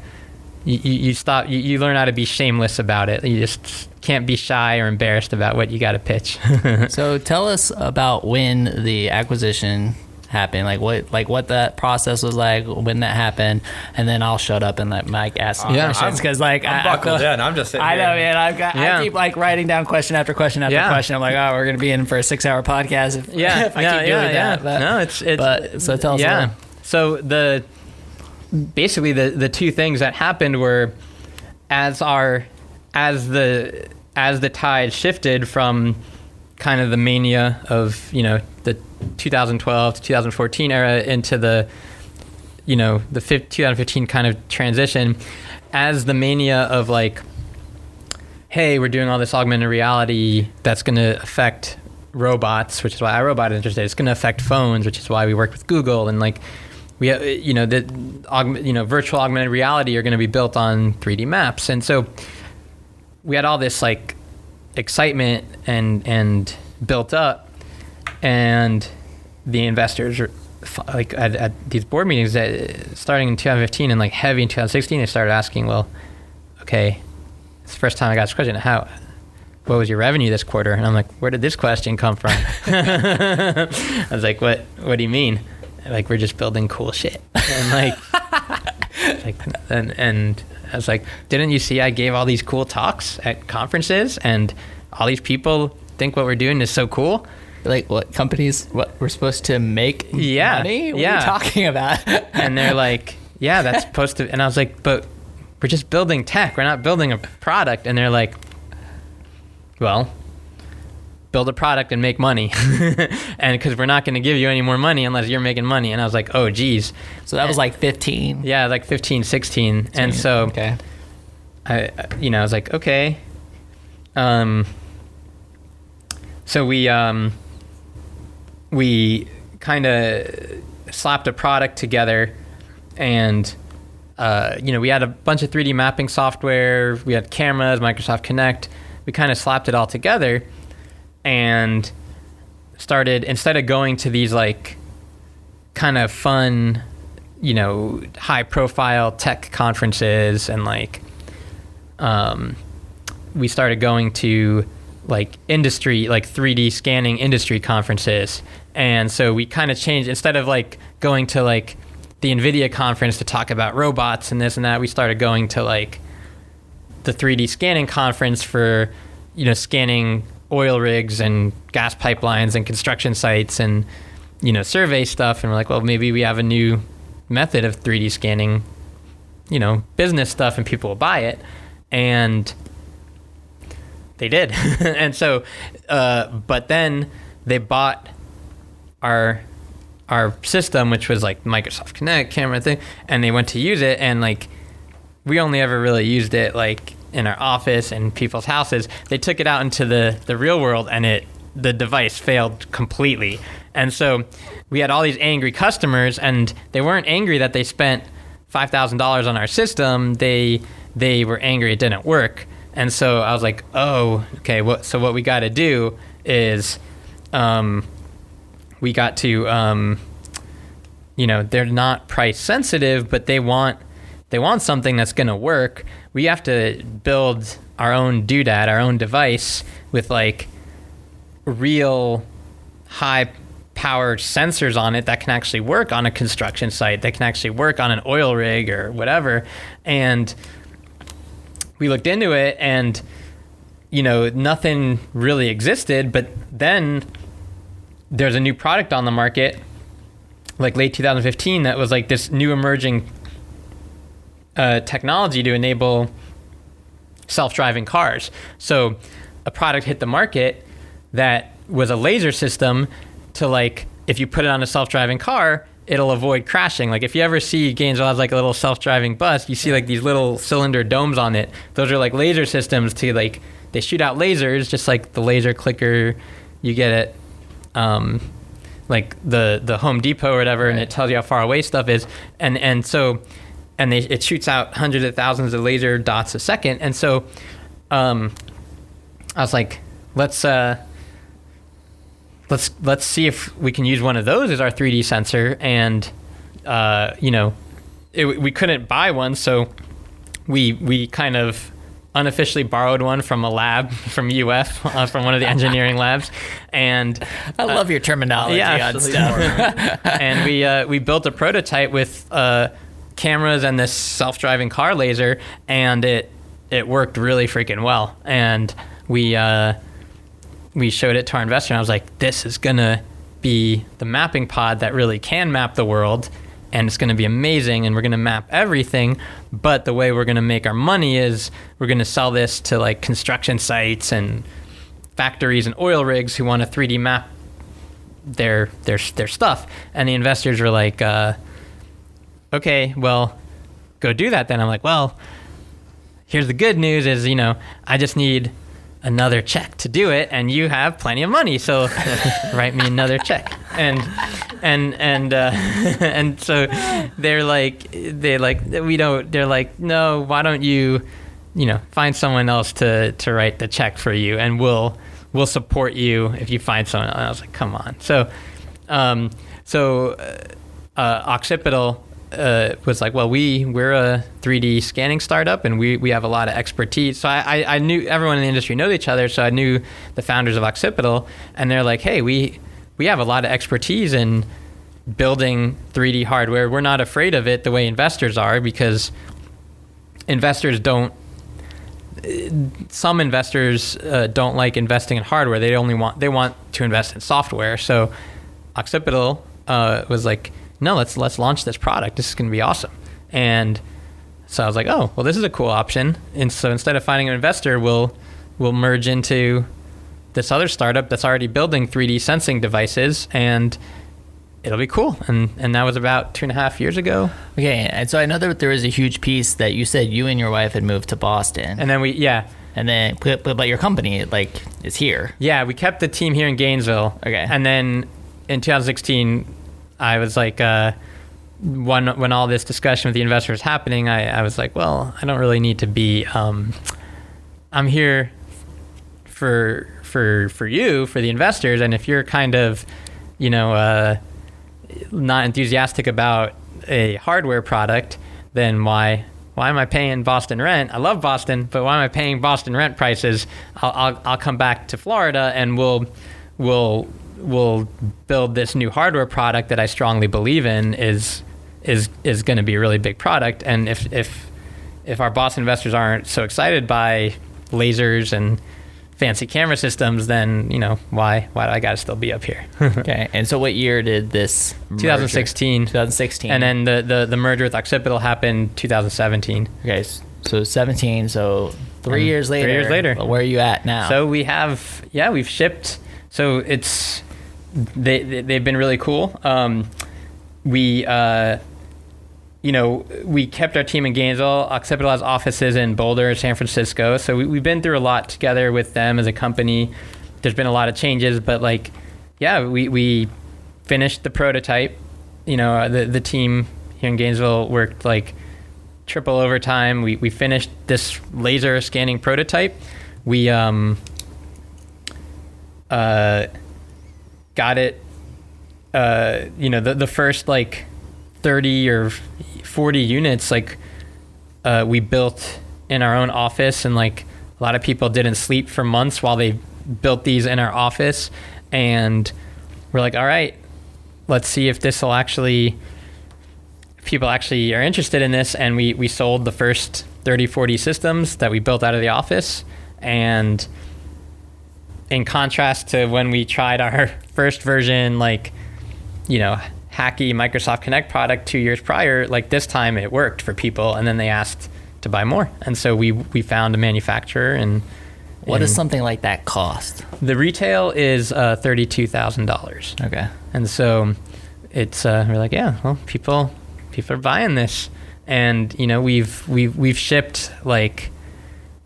you, you you stop you, you learn how to be shameless about it. You just can't be shy or embarrassed about what you got to pitch. *laughs* So tell us about when the acquisition happened, like what like what that process was like when that happened, and then I'll shut up and let Mike ask some Yeah, questions because like I'm I, buckled I feel- in. I'm just sitting I know, here. man. I've got. Yeah. I keep like writing down question after question after Yeah. question. I'm like, oh, we're gonna be in for a six hour podcast if, yeah, *laughs* if I yeah, keep yeah, doing yeah. that. But, no, it's it's but so tell us. yeah. Yeah. So the basically the the two things that happened were as our as the as the tide shifted from kind of the mania of you know the 2012 to 2014 era into the you know the 2015 kind of transition as the mania of like hey we're doing all this augmented reality that's going to affect robots which is why iRobot is interested it's going to affect phones which is why we work with Google and like we uh, you know the you know virtual augmented reality are going to be built on 3D maps. And so we had all this like excitement and and built up. And the investors are like at, at these board meetings that starting in 2015 and like heavy in 2016 they started asking well okay it's the first time i got this question. How what was your revenue this quarter? And i'm like where did this question come from? *laughs* I was like what what do you mean like we're just building cool shit *laughs* and like *laughs* like and and I was like, didn't you see I gave all these cool talks at conferences and all these people think what we're doing is so cool? Like what companies? What we're supposed to make? Yeah, Money? What are yeah. you talking about? *laughs* And they're like, yeah, that's supposed to and I was like, but we're just building tech. We're not building a product and they're like, well, build a product and make money. *laughs* and cuz we're not going to give you any more money unless you're making money. And I was like, "Oh geez." so that was like 15. Yeah, like 15, 16. And so okay. I, you know, I was like, okay. Um, so we, um, we kind of slapped a product together and, uh, you know, we had a bunch of 3D mapping software, we had cameras, Microsoft Kinect. We kind of slapped it all together and started, instead of going to these like kind of fun, you know, high profile tech conferences and like, um, we started going to like industry, like 3D scanning industry conferences. And so we kind of changed instead of like going to like the NVIDIA conference to talk about robots and this and that, we started going to like the 3D scanning conference for, you know, scanning oil rigs and gas pipelines and construction sites and, you know, survey stuff. And we're like, well, maybe we have a new method of 3D scanning, you know, business stuff and people will buy it. And they did. *laughs* and so, uh, but then they bought our our system, which was like Microsoft Kinect camera thing, and they went to use it, and like we only ever really used it like in our office and people's houses. They took it out into the the real world, and it the device failed completely. And so we had all these angry customers, and they weren't angry that they spent five thousand dollars on our system. They they were angry it didn't work. And so I was like, oh, okay. What so what we got to do is, um, we got to, um, you know, they're not price sensitive, but they want they want something that's going to work, we have to build our own doodad, our own device with like real high powered sensors on it that can actually work on a construction site, that can actually work on an oil rig or whatever. And we looked into it and you know, nothing really existed, but then there's a new product on the market like late 2015 that was like this new emerging uh, technology to enable self-driving cars. So a product hit the market that was a laser system to like if you put it on a self-driving car, it'll avoid crashing. Like if you ever see Gainesville has like a little self-driving bus, you see like these little cylinder domes on it. Those are like laser systems to like they shoot out lasers just like the laser clicker you get it um, like the the Home Depot or whatever, and it tells you how far away stuff is, and and so and they, it shoots out hundreds of thousands of laser dots a second, and so um, I was like, let's uh, let's let's see if we can use one of those as our 3D sensor, and uh, you know, it, we couldn't buy one, so we we kind of unofficially borrowed one from a lab *laughs* from UF, uh, from one of the engineering labs, and I love your terminology yeah, on stuff. *laughs* and we uh, we built a prototype with uh, cameras and this self-driving car laser, and it it worked really freaking well. And we uh, we showed it to our investor, and I was like, "This is gonna be the mapping pod that really can map the world." And it's to be amazing, and we're to map everything. But the way we're to make our money is we're to sell this to like construction sites and factories and oil rigs who want to 3D map their their their stuff. And the investors were like, uh, "Okay, well, go do that." Then I'm like, "Well, here's the good news: is you know, I just need another check to do it, and you have plenty of money, so *laughs* write me another check." And and and uh, *laughs* and so they're like, they like we don't. They're like, no, why don't you? you know, find someone else to, to write the check for you, and we'll we'll support you if you find someone. And I was like, come on. So, um, so uh, uh, Occipital uh, was like, well, we we're a 3D scanning startup, and we, we have a lot of expertise. So I, I, I knew everyone in the industry knows each other, so I knew the founders of Occipital, and they're like, hey, we we have a lot of expertise in building 3D hardware. We're not afraid of it the way investors are because investors don't some investors uh, don't like investing in hardware. They only want they want to invest in software. So Occipital uh, was like, no, let's let's launch this product. This is going to be awesome. And so I was like, oh, well, this is a cool option. And so instead of finding an investor, we'll we'll merge into this other startup that's already building 3D sensing devices and it'll be cool. And and that was about two and a half years ago. Okay, and so I know that there was a huge piece that you said you and your wife had moved to Boston, And then we yeah. and then but your company like is here. Yeah, we kept the team here in Gainesville. Okay. And then in 2016, I was like, uh, when when all this discussion with the investor was happening, I, I was like, well, I don't really need to be. Um, I'm here for for for you, for the investors, and if you're kind of, you know, uh, not enthusiastic about a hardware product, then why why am I paying Boston rent? I love Boston, but why am I paying Boston rent prices? I'll, I'll, I'll come back to Florida and we'll we'll we'll build this new hardware product that I strongly believe in is is is going to be a really big product. And if if if our Boston investors aren't so excited by lasers and fancy camera systems, then you know why why do I got to still be up here? *laughs* Okay, and so what year did this? merger? 2016. 2016. and then the, the, the merger with Occipital happened 2017. okay, so 17. So three And years three years later. Where are you at now? So we have, yeah, we've shipped. So it's they, they they've been really cool. Um, we uh, you know we kept our team in Gainesville. Occipital has offices in Boulder, San Francisco. So we, we've been through a lot together with them as a company. There's been a lot of changes, but like, yeah, we we finished the prototype. You know, the the team here in Gainesville worked like triple overtime. We we finished this laser scanning prototype. We um uh got it uh you know the the first like 30 or 40 units like uh, we built in our own office, and like a lot of people didn't sleep for months while they built these in our office, and we're like, all right, let's see if this will actually people actually are interested in this. And we we sold the first 30 40 systems that we built out of the office. And in contrast to when we tried our first version like you know hacky microsoft Kinect product two years prior like this time it worked for people and then they asked to buy more and so we we found a manufacturer and What does something like that cost? the retail is uh, $32000 Okay. and so it's uh, we're like, yeah, well, people people are buying this, and you know we've we've we've shipped like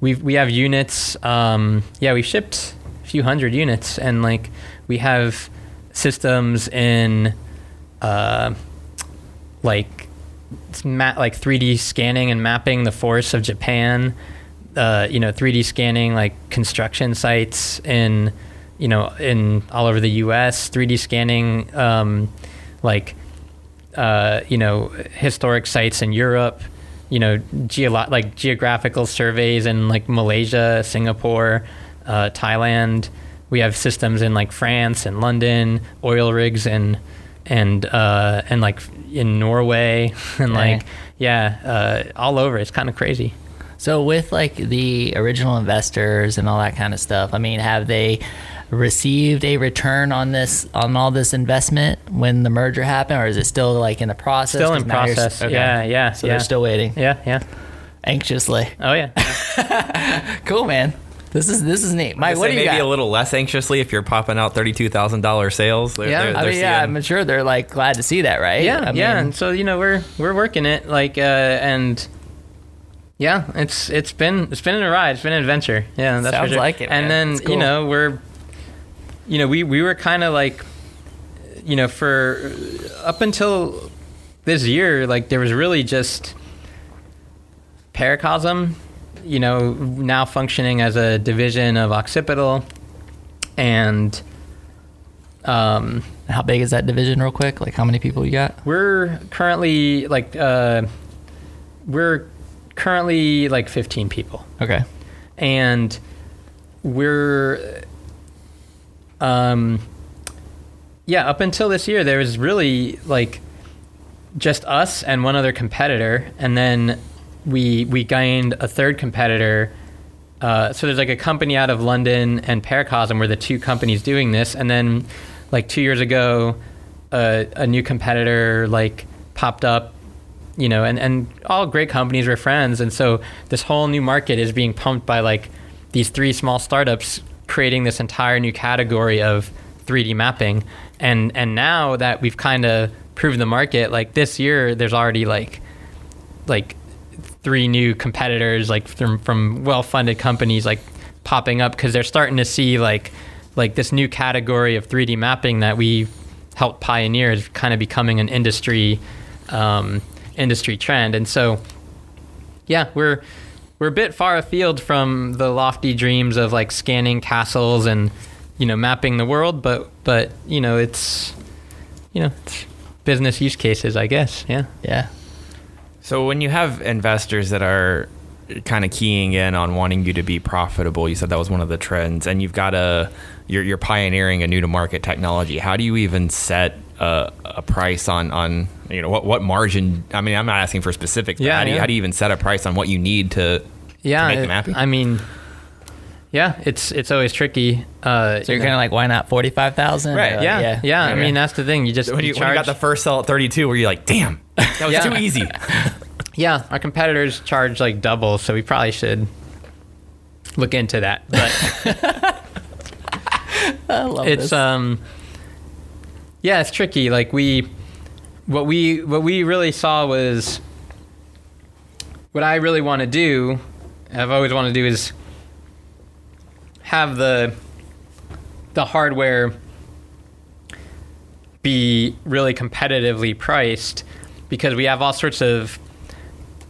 we've we have units. Um, yeah, we've shipped few hundred units, and like we have systems in uh, like ma- like 3D scanning and mapping the forests of Japan. Uh, you know, 3D scanning like construction sites in, you know, in all over the U.S. 3D scanning um, like, uh, you know, historic sites in Europe. You know, geolo- like geographical surveys in like Malaysia, Singapore, uh, Thailand. We have systems in like France and London, oil rigs and and uh, and like in Norway *laughs* and Okay. like yeah, uh, all over. It's kind of crazy. So with like the original investors and all that kind of stuff, I mean, have they received a return on this on all this investment when the merger happened, or is it still like in the process? Still in 'Cause now you're process. Yeah, yeah, So yeah. they're still waiting Yeah, yeah. anxiously. Oh yeah. *laughs* Cool, man. This is this is neat. Mike, I'd what do you maybe got? a little less anxiously if you're popping out thirty-two thousand dollars sales. They're, Yeah, they're, I they're mean, yeah, seeing- I'm sure they're like glad to see that, right? Yeah, I yeah. mean, And so you know we're we're working it like uh, and yeah, it's it's been it's been a ride. It's been an adventure. Yeah, that's for Sounds sure. like it, And man. then cool. you know we're you know we we were kind of like you know for up until this year like there was really just Paracosm, you know, now functioning as a division of Occipital, and um, How big is that division, real quick? Like, how many people you got? we're currently like uh, we're currently like 15 people, Okay. and we're um yeah up until this year there was really like just us and one other competitor and then we we gained a third competitor uh, so there's like a company out of London and Paracosm were the two companies doing this, and then like two years ago, uh, a new competitor like popped up, you know, and and all great companies were friends, and so this whole new market is being pumped by like these three small startups creating this entire new category of 3D mapping, and and now that we've kind of proven the market, like this year there's already like like three new competitors like from, from well-funded companies like popping up because they're starting to see like like this new category of 3D mapping that we helped pioneer is kind of becoming an industry um, industry trend. And so yeah we're we're a bit far afield from the lofty dreams of like scanning castles and you know mapping the world but but you know it's you know it's business use cases i guess. Yeah. Yeah. So when you have investors that are kind of keying in on wanting you to be profitable, you said that was one of the trends, and you've got a you're, you're pioneering a new to market technology. How do you even set a, a price on on you know what what margin? I mean, I'm not asking for specifics. But Yeah, how do you yeah. how do you even set a price on what you need to yeah to make it- the mapping? i mean yeah it's it's always tricky uh So you're kind of like, why not forty five thousand? Right, yeah, yeah i Okay. mean that's the thing you just when you, you when you got the first sell at 32, were you're like, damn, that was *laughs* Yeah. too easy? *laughs* yeah our competitors charge like double so we probably should look into that but *laughs* I love it's this. um yeah it's tricky like we what we what we really saw was what i really want to do i've always wanted to do is have the the hardware be really competitively priced because we have all sorts of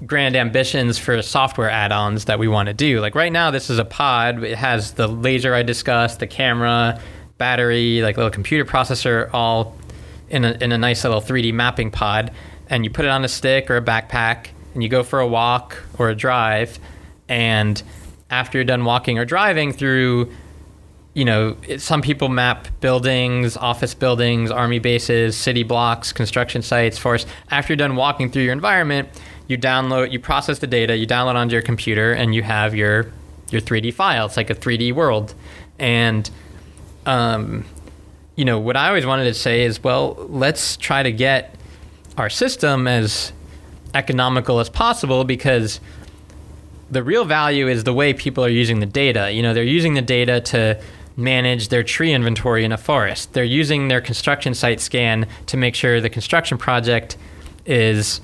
grand ambitions for software add-ons that we want to do. Like right now, this is a pod. It has the laser I discussed, the camera, battery, like little computer processor, all in a, in a nice little 3D mapping pod. And you put it on a stick or a backpack, and you go for a walk or a drive, and after you're done walking or driving through you know, some people map buildings, office buildings, army bases, city blocks, construction sites, forests. After you're done walking through your environment, you download, you process the data, you download onto your computer, and you have your your 3D file. It's like a 3D world, and um, you know what I always wanted to say is, well, let's try to get our system as economical as possible because the real value is the way people are using the data. You know, they're using the data to manage their tree inventory in a forest. They're using their construction site scan to make sure the construction project is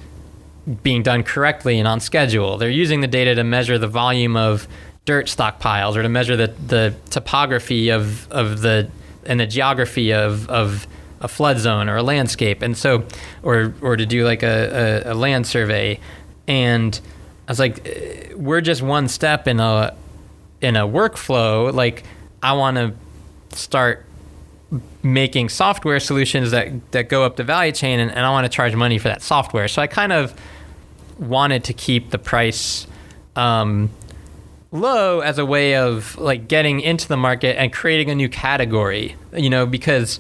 being done correctly and on schedule. They're using the data to measure the volume of dirt stockpiles or to measure the, the topography of, of the and the geography of, of a flood zone or a landscape. And so or or to do like a, a, a land survey. And I was like, we're just one step in a in a workflow. Like I want to start making software solutions that that go up the value chain, and, and I want to charge money for that software. So I kind of wanted to keep the price um, low as a way of like getting into the market and creating a new category. You know, because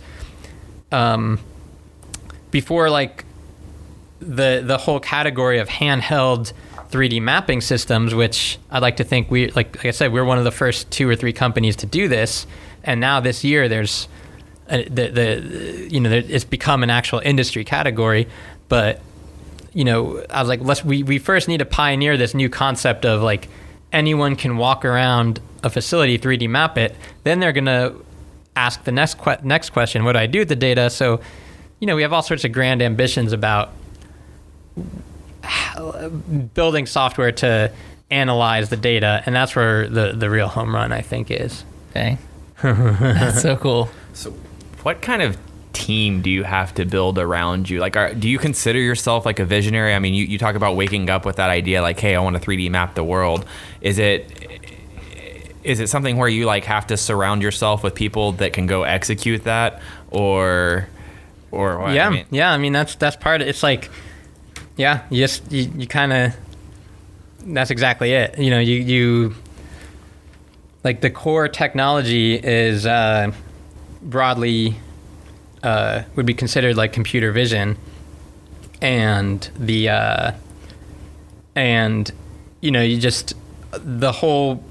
um, before like the the whole category of handheld 3D mapping systems, which I'd like to think we like, like I said, we're one of the first two or three companies to do this, and now this year there's uh, the the you know there, it's become an actual industry category, but you know I was like let's we we first need to pioneer this new concept of like anyone can walk around a facility 3D map it, then they're gonna ask the next que- next question, what do I do with the data? So you know we have all sorts of grand ambitions about *sighs* building software to analyze the data, and that's where the the real home run I think is. Okay. *laughs* That's so cool. So, what kind of team do you have to build around you? Like, are, do you consider yourself like a visionary? I mean, you, you talk about waking up with that idea, like, hey, I want to 3D map the world. Is it is it something where you like have to surround yourself with people that can go execute that, or or what? yeah, I mean, yeah. I mean that's that's part of it's like, yeah, you just you, you kind of. That's exactly it. You know, you you. Like the core technology is uh, broadly uh, would be considered like computer vision, and the uh, and you know you just the whole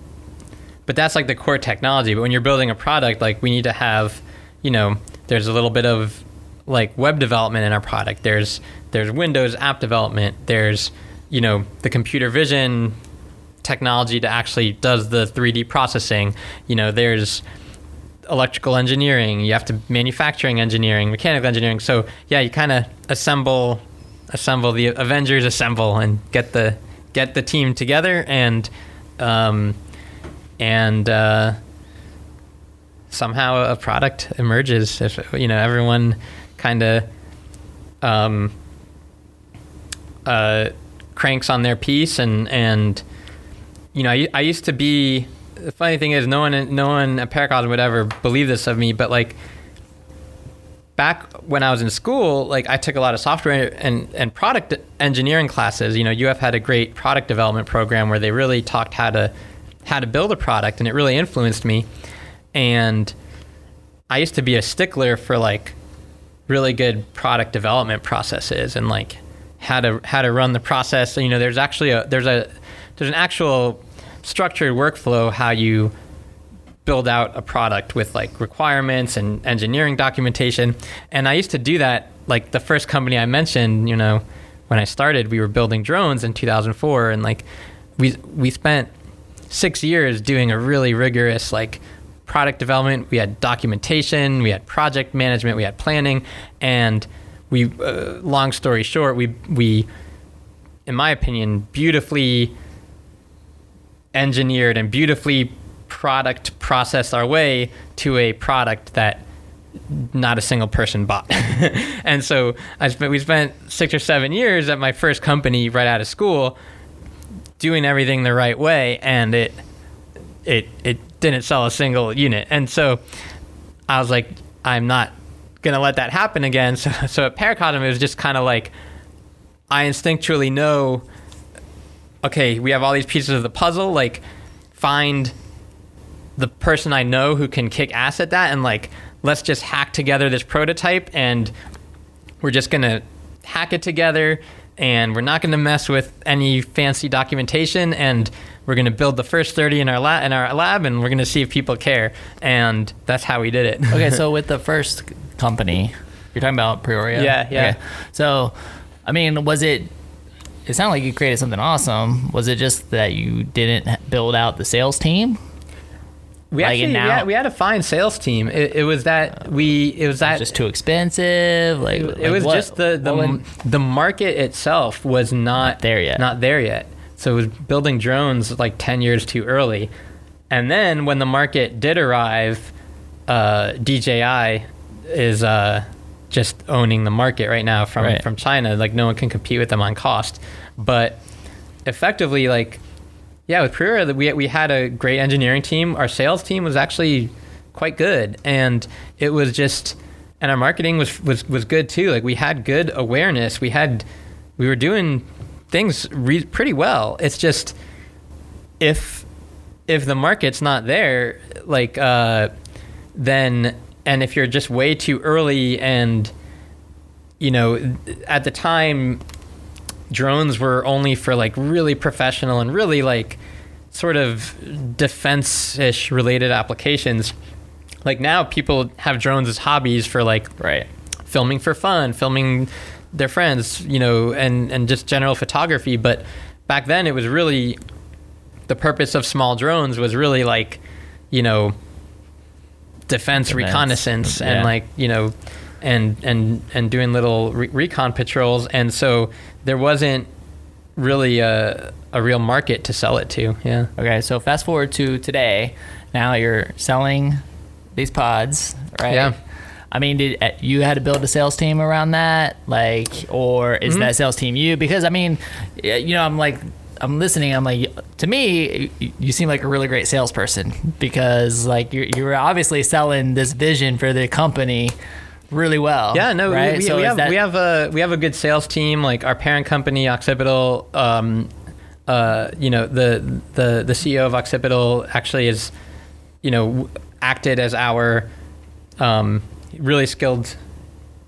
but that's like the core technology but when you're building a product like we need to have you know there's a little bit of like web development in our product there's there's windows app development there's you know the computer vision technology to actually does the 3d processing. You know there's electrical engineering you have to manufacturing engineering mechanical engineering. So yeah you kind of assemble assemble the avengers assemble and get the get the team together and um, and uh, somehow a product emerges if you know everyone kind of um, uh, cranks on their piece and and you know I, I used to be the funny thing is no one no one at Paracosm would ever believe this of me but like back when I was in school, like I took a lot of software and, and product engineering classes. You know, UF had a great product development program where they really talked how to how to build a product, and it really influenced me. And I used to be a stickler for like really good product development processes and like how to how to run the process. You know, there's actually a there's a there's an actual structured workflow how you build out a product with like requirements and engineering documentation. And I used to do that like the first company I mentioned, you know, when I started, we were building drones in 2004 and like we we spent 6 years doing a really rigorous like product development. We had documentation, we had project management, we had planning and we uh, long story short, we we in my opinion beautifully engineered and beautifully product processed our way to a product that not a single person bought. *laughs* and so I spent, we spent six or seven years at my first company right out of school doing everything the right way and it it it didn't sell a single unit. And so I was like, I'm not gonna let that happen again. *laughs* So so at Paracosm it was just kind of like I instinctually know okay, we have all these pieces of the puzzle. Like, find the person I know who can kick ass at that, and like, let's just hack together this prototype, and we're just gonna hack it together, and we're not gonna mess with any fancy documentation, and we're gonna build the first 30 in our lab, in our lab, and we're gonna see if people care, and that's how we did it. okay, so *laughs* with the first company, you're talking about Prioria. Yeah, yeah. Okay. So, I mean, was it? It sounded like you created something awesome. Was it just that you didn't build out the sales team? We Like, actually and we, had, we had a fine sales team. It, it was that we it was that Just too expensive. Like it, like was what- just the the, would- the market itself was not, there yet. Not there yet. So it was building drones like 10 years too early. And then when the market did arrive, uh, DJI is uh, just owning the market right now from Right. from China. Like no one can compete with them on cost. But effectively, like yeah, with Prioria, we we had a great engineering team. Our sales team was actually quite good, and it was just, and our marketing was was was good too. Like we had good awareness. We had, we were doing things re- pretty well. It's just if if the market's not there, like uh, then and if you're just way too early and you know at the time drones were only for like really professional and really like sort of defense-ish related applications like now people have drones as hobbies for like right. filming for fun, filming their friends, you know, and and just general photography. But back then, it was really the purpose of small drones was really like, you know, defense, Defense, reconnaissance yeah. and like you know, and and and doing little re- recon patrols. And so there wasn't really a a real market to sell it to. Yeah. Okay, so fast forward to today. Now you're selling these pods, right? Yeah. I mean, did uh, you had to build a sales team around that, like, or is that sales team you? Because I mean, you know, I'm like, I'm listening. I'm like, to me, you seem like a really great salesperson because, like, you're you're obviously selling this vision for the company really well. Yeah, no, we- right? we, So we, have that- we have a we have a good sales team. Like our parent company, Occipital. Um, uh, you know, the the the CEO of Occipital actually is, you know, acted as our um, really skilled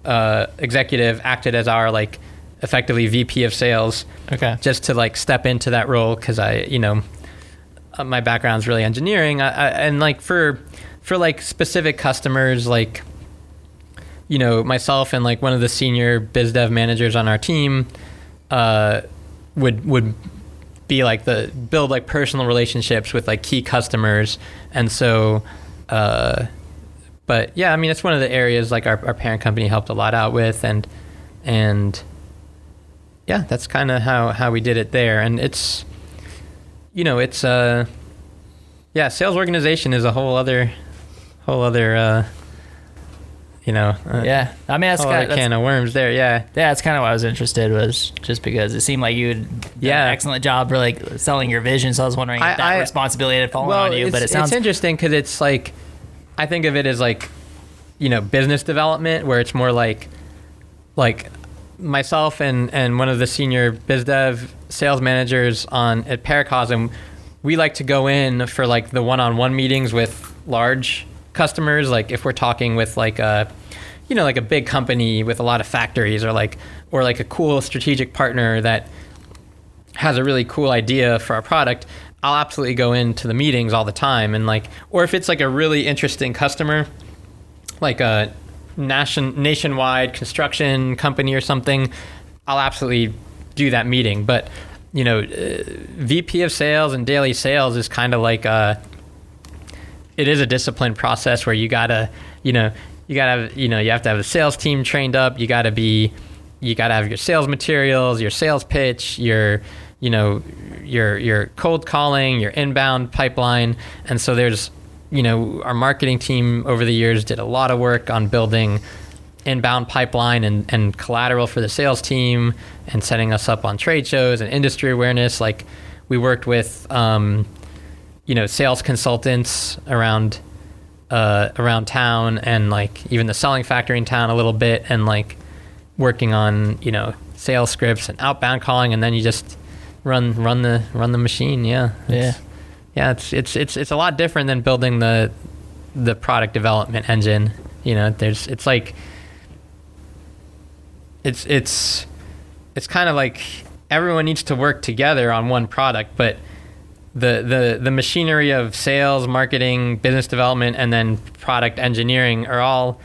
uh, executive. Acted as our like effectively VP of sales okay. just to like step into that role because I, you know, uh, my background's really engineering, I, I, and like for for like specific customers, like you know, myself and like one of the senior biz dev managers on our team uh, would would be like the build like personal relationships with like key customers, and so. Uh, but yeah, I mean, it's one of the areas like our, our parent company helped a lot out with, and and yeah, that's kind of how how we did it there, and it's you know it's uh yeah, sales organization is a whole other whole other uh you know uh, Yeah, I mean that's kind of, can of worms there. Yeah, Yeah, that's kind of why I was interested was just because it seemed like you had done Yeah. an excellent job for like selling your vision. So I was wondering if I- that I- responsibility had fallen well, on you. But it sounds it's interesting because it's like I think of it as like you know business development where it's more like like myself and and one of the senior biz dev sales managers on at Paracosm, we like to go in for like the one-on-one meetings with large customers. Like if we're talking with like a you know like a big company with a lot of factories or like or like a cool strategic partner that has a really cool idea for our product, I'll absolutely go into the meetings all the time and like or if it's like a really interesting customer, like a nation nationwide construction company or something, I'll absolutely do that meeting. But you know, uh, VP of sales and daily sales is kind of like a it is a disciplined process where you gotta, you know, you gotta you know, you have to have a sales team trained up. You gotta be, you gotta have your sales materials, your sales pitch, your, you know, your your cold calling, your inbound pipeline, and so there's, you know, our marketing team over the years did a lot of work on building inbound pipeline and, and collateral for the sales team and setting us up on trade shows and industry awareness. Like we worked with, um, you know, sales consultants around uh, around town and like even the selling factory in town a little bit and like working on you know sales scripts and outbound calling and then you just run run the run the machine. Yeah. Yeah. Yeah. It's it's it's it's a lot different than building the the product development engine. You know, there's it's like it's it's it's kind of like everyone needs to work together on one product, but the the the machinery of sales, marketing, business development, and then product engineering are all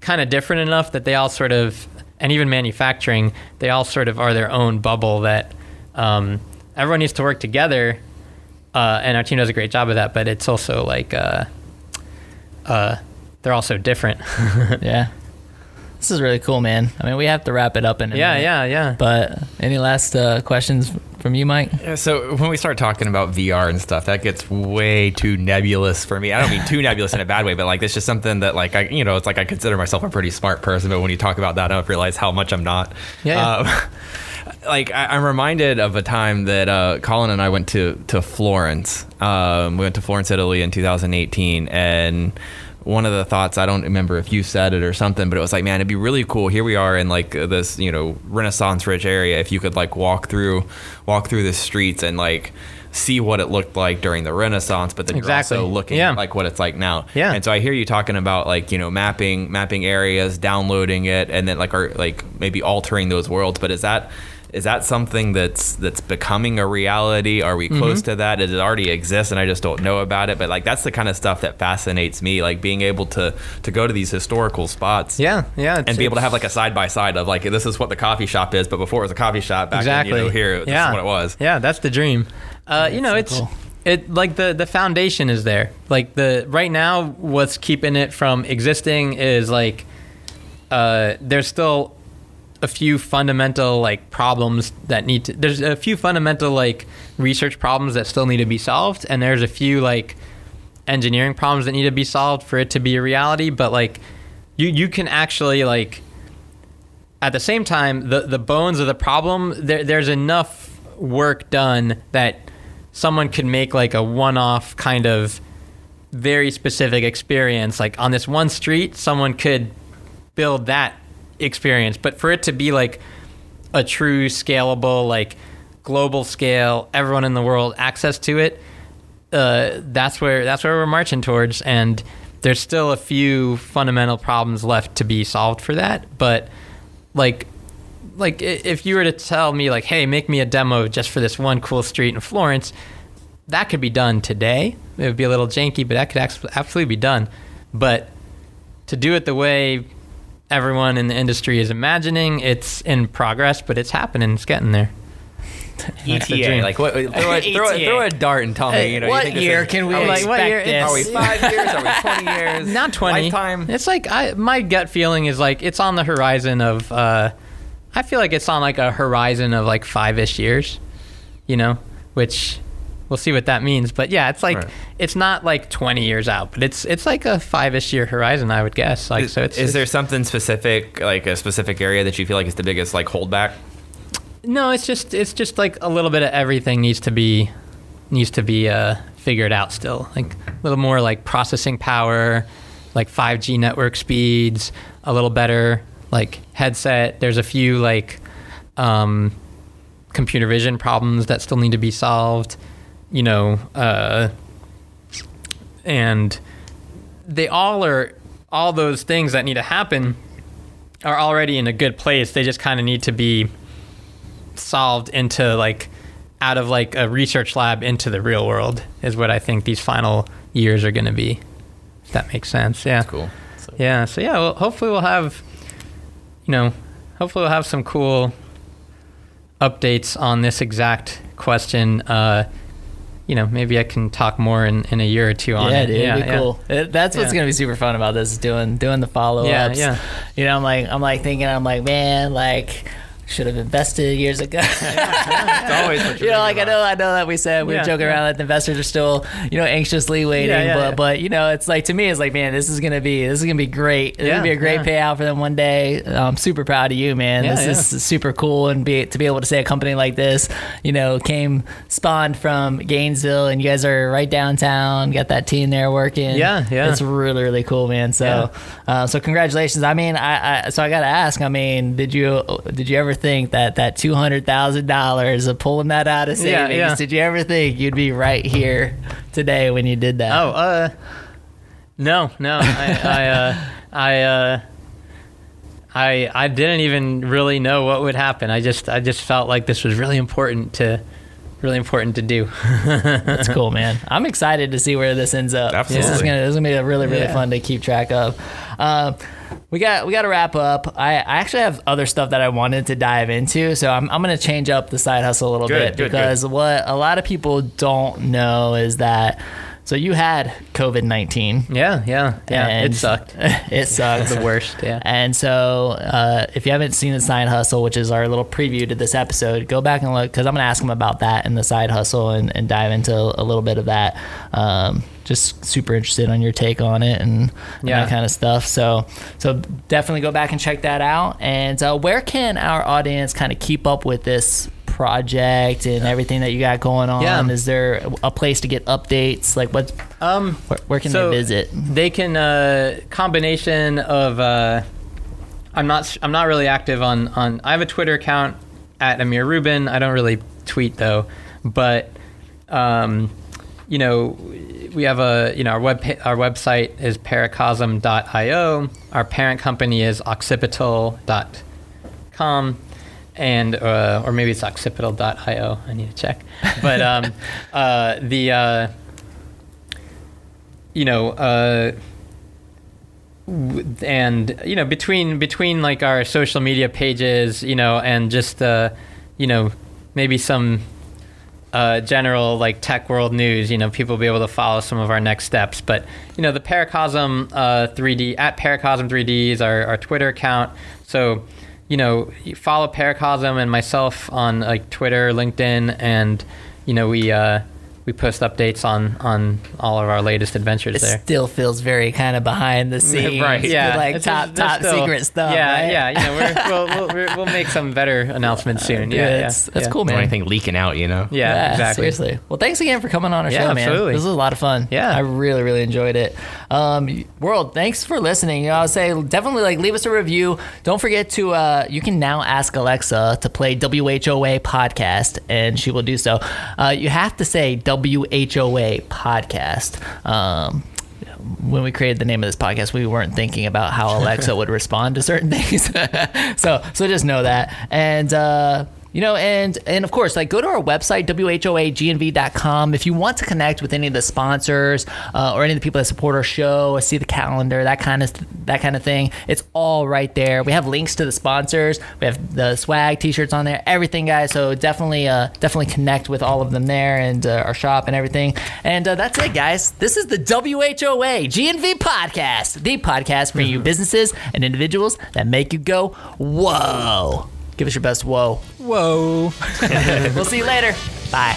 kind of different enough that they all sort of and even manufacturing they all sort of are their own bubble that um, everyone needs to work together uh, and our team does a great job of that but it's also like uh, uh, they're also different *laughs* Yeah. This is really cool, man. I mean, we have to wrap it up in a yeah minute. yeah yeah But any last uh, questions from you, Mike? Yeah, so when we start talking about VR and stuff, that gets way too nebulous for me. I don't mean too *laughs* nebulous in a bad way, but like it's just something that like I, you know, it's like I consider myself a pretty smart person, but when you talk about that, I don't realize how much I'm not. Yeah, yeah. *laughs* Like I, I'm reminded of a time that uh, Colin and I went to to Florence. Um, we went to Florence, Italy, in 2018, and one of the thoughts I don't remember if you said it or something, but it was like, man, it'd be really cool. Here we are in like this, you know, Renaissance-rich area. If you could like walk through, walk through the streets and like see what it looked like during the Renaissance, but then Exactly. you're also looking Yeah. at like what it's like now. Yeah. And so I hear you talking about like you know mapping mapping areas, downloading it, and then like are like maybe altering those worlds. But is that is that something that's that's becoming a reality? Are we close Mm-hmm. to that? Does it already exist and I just don't know about it? But like that's the kind of stuff that fascinates me. Like being able to to go to these historical spots. yeah yeah And be able to have like a side by side of like this is what the coffee shop is, but before it was a coffee shop back exactly then, you know, here this yeah is what it was. yeah that's the dream uh, you know so it's cool. it like the the foundation is there like the right now what's keeping it from existing is like uh, there's still a few fundamental like problems that need to there's a few fundamental like research problems that still need to be solved and there's a few like engineering problems that need to be solved for it to be a reality but like you you can actually like at the same time the the bones of the problem there there's enough work done that someone could make like a one-off kind of very specific experience. Like on this one street someone could build that experience but for it to be like a true scalable like global scale everyone in the world access to it uh, that's where that's where we're marching towards and there's still a few fundamental problems left to be solved for that but like like if you were to tell me like hey make me a demo just for this one cool street in florence that could be done today. It would be a little janky but that could absolutely be done. But to do it the way everyone in the industry is imagining it's in progress but it's happening it's getting there *laughs* ETA. Like what? Throw, a, throw, *laughs* a, throw a dart and tell me. You know, what think this year is- can we I'm like, expect what year- this? Are we five *laughs* years? Are we twenty years? not 20 Lifetime. it's like I, my gut feeling is like it's on the horizon of uh, i feel like it's on like a horizon of like five-ish years you know which we'll see what that means but yeah it's like Right. it's not like 20 years out but it's it's like a five-ish year horizon i would guess like Is, so it's is there something specific, like a specific area that you feel like is the biggest like holdback? no it's just it's just like a little bit of everything needs to be needs to be uh, figured out still like a little more like processing power like 5g network speeds a little better like headset there's a few like um, computer vision problems that still need to be solved you know uh, and they all are all those things that need to happen are already in a good place they just kind of need to be solved into like out of like a research lab into the real world is what I think these final years are going to be. If that makes sense. Yeah. Cool. So, Yeah. So yeah, well, hopefully we'll have, you know, hopefully we'll have some cool updates on this exact question. Uh, you know, maybe I can talk more in, in a year or two on yeah, it. dude, it'd be cool. It- that's what's Yeah. gonna be super fun about this is doing doing the follow ups. Yeah, yeah. You know, I'm like I'm like thinking I'm like, man, like should have invested years ago. *laughs* It's always what you you're know, like I know, I know that we said we Yeah, were joking yeah. around that the investors are still, you know, anxiously waiting. Yeah, yeah, but yeah. but you know, it's like to me, it's like, man, this is gonna be this is gonna be great. It's Yeah, gonna be a great yeah. payout for them one day. I'm super proud of you, man. Yeah, this yeah. is super cool, and be to be able to say a company like this, you know, came spawned from Gainesville, and you guys are right downtown. Got that team there working. Yeah, yeah. It's really really cool, man. So Yeah. uh, so congratulations. I mean, I, I so I got to ask. I mean, did you did you ever think that that two hundred thousand dollars of pulling that out of Yeah, savings? yeah. Did you ever think you'd be right here today when you did that? Oh, uh, no, no. I, I, uh, *laughs* I, uh, I, I didn't even really know what would happen. I just, I just felt like this was really important to, really important to do. *laughs* That's cool, man. I'm excited to see where this ends up. This is Absolutely. gonna, this is gonna be really, really Yeah. fun to keep track of. Um, we got we got to wrap up. I, I actually have other stuff that I wanted to dive into, so I'm, I'm gonna change up the side hustle a little Good, bit good, because what a lot of people don't know is that so you had COVID nineteen. Yeah, yeah, yeah. And *laughs* it sucked. it sucked. the worst. Yeah. And so, uh, if you haven't seen the side hustle, which is our little preview to this episode, go back and look because I'm going to ask him about that in the side hustle and, and dive into a little bit of that. Um, just super interested on your take on it and, and Yeah. that kind of stuff. So, so definitely go back and check that out. And uh, where can our audience kind of keep up with this? project and everything that you got going on Yeah. is there a place to get updates like what Um, where, where can So- they visit they can uh, combination of. Uh, I'm not. I'm not really active on on. I have a Twitter account at Amir Rubin. I don't really tweet though, but um, you know, we have a you know our web our website is paracosm.io. Our parent company is occipital.com. And uh, or maybe it's occipital.io. I need to check. But um, *laughs* uh, the uh, you know, uh, w- and you know, between between like our social media pages, you know, and just uh, you know, maybe some uh, general like tech world news, you know, people will be able to follow some of our next steps. But you know, the Paracosm uh, 3D at Paracosm 3D is our, our Twitter account. So you know, you follow Paracosm and myself on like Twitter, LinkedIn, and you know, we uh, we post updates on on all of our latest adventures it there. still feels very kind of behind the *laughs* scenes Right. Yeah. like It's top just- top still- secret stuff Yeah. right? Yeah. You know, we're, *laughs* we'll, we'll, we're, we'll make some better announcements soon. Yeah. yeah, it's- that's yeah. cool Or man anything leaking out, you know? Yeah, exactly. Seriously. Well, thanks again for coming on our Yeah, show, man. absolutely. This was a lot of fun. Yeah. I really, really enjoyed it. Um, world, thanks for listening. You know, I would say definitely like leave us a review. Don't forget to uh, you can now ask Alexa to play WHOA podcast, and she will do so. Uh, you have to say WHOA podcast. Um, when we created the name of this podcast, we weren't thinking about how Alexa would *laughs* respond to certain things. *laughs* so, so just know that. And, uh, you know, and and of course, like go to our website whoagnv.com if you want to connect with any of the sponsors uh, or any of the people that support our show, see the calendar, that kind of that kind of thing. It's all right there. We have links to the sponsors. We have the swag T-shirts on there, everything, guys. So definitely, uh, definitely connect with all of them there and uh, our shop and everything. And uh, that's it, guys. This is the WHOA GNV podcast, the podcast bringing you businesses and individuals that make you go whoa. Give us your best whoa. Whoa. *laughs* we'll see you later. Bye.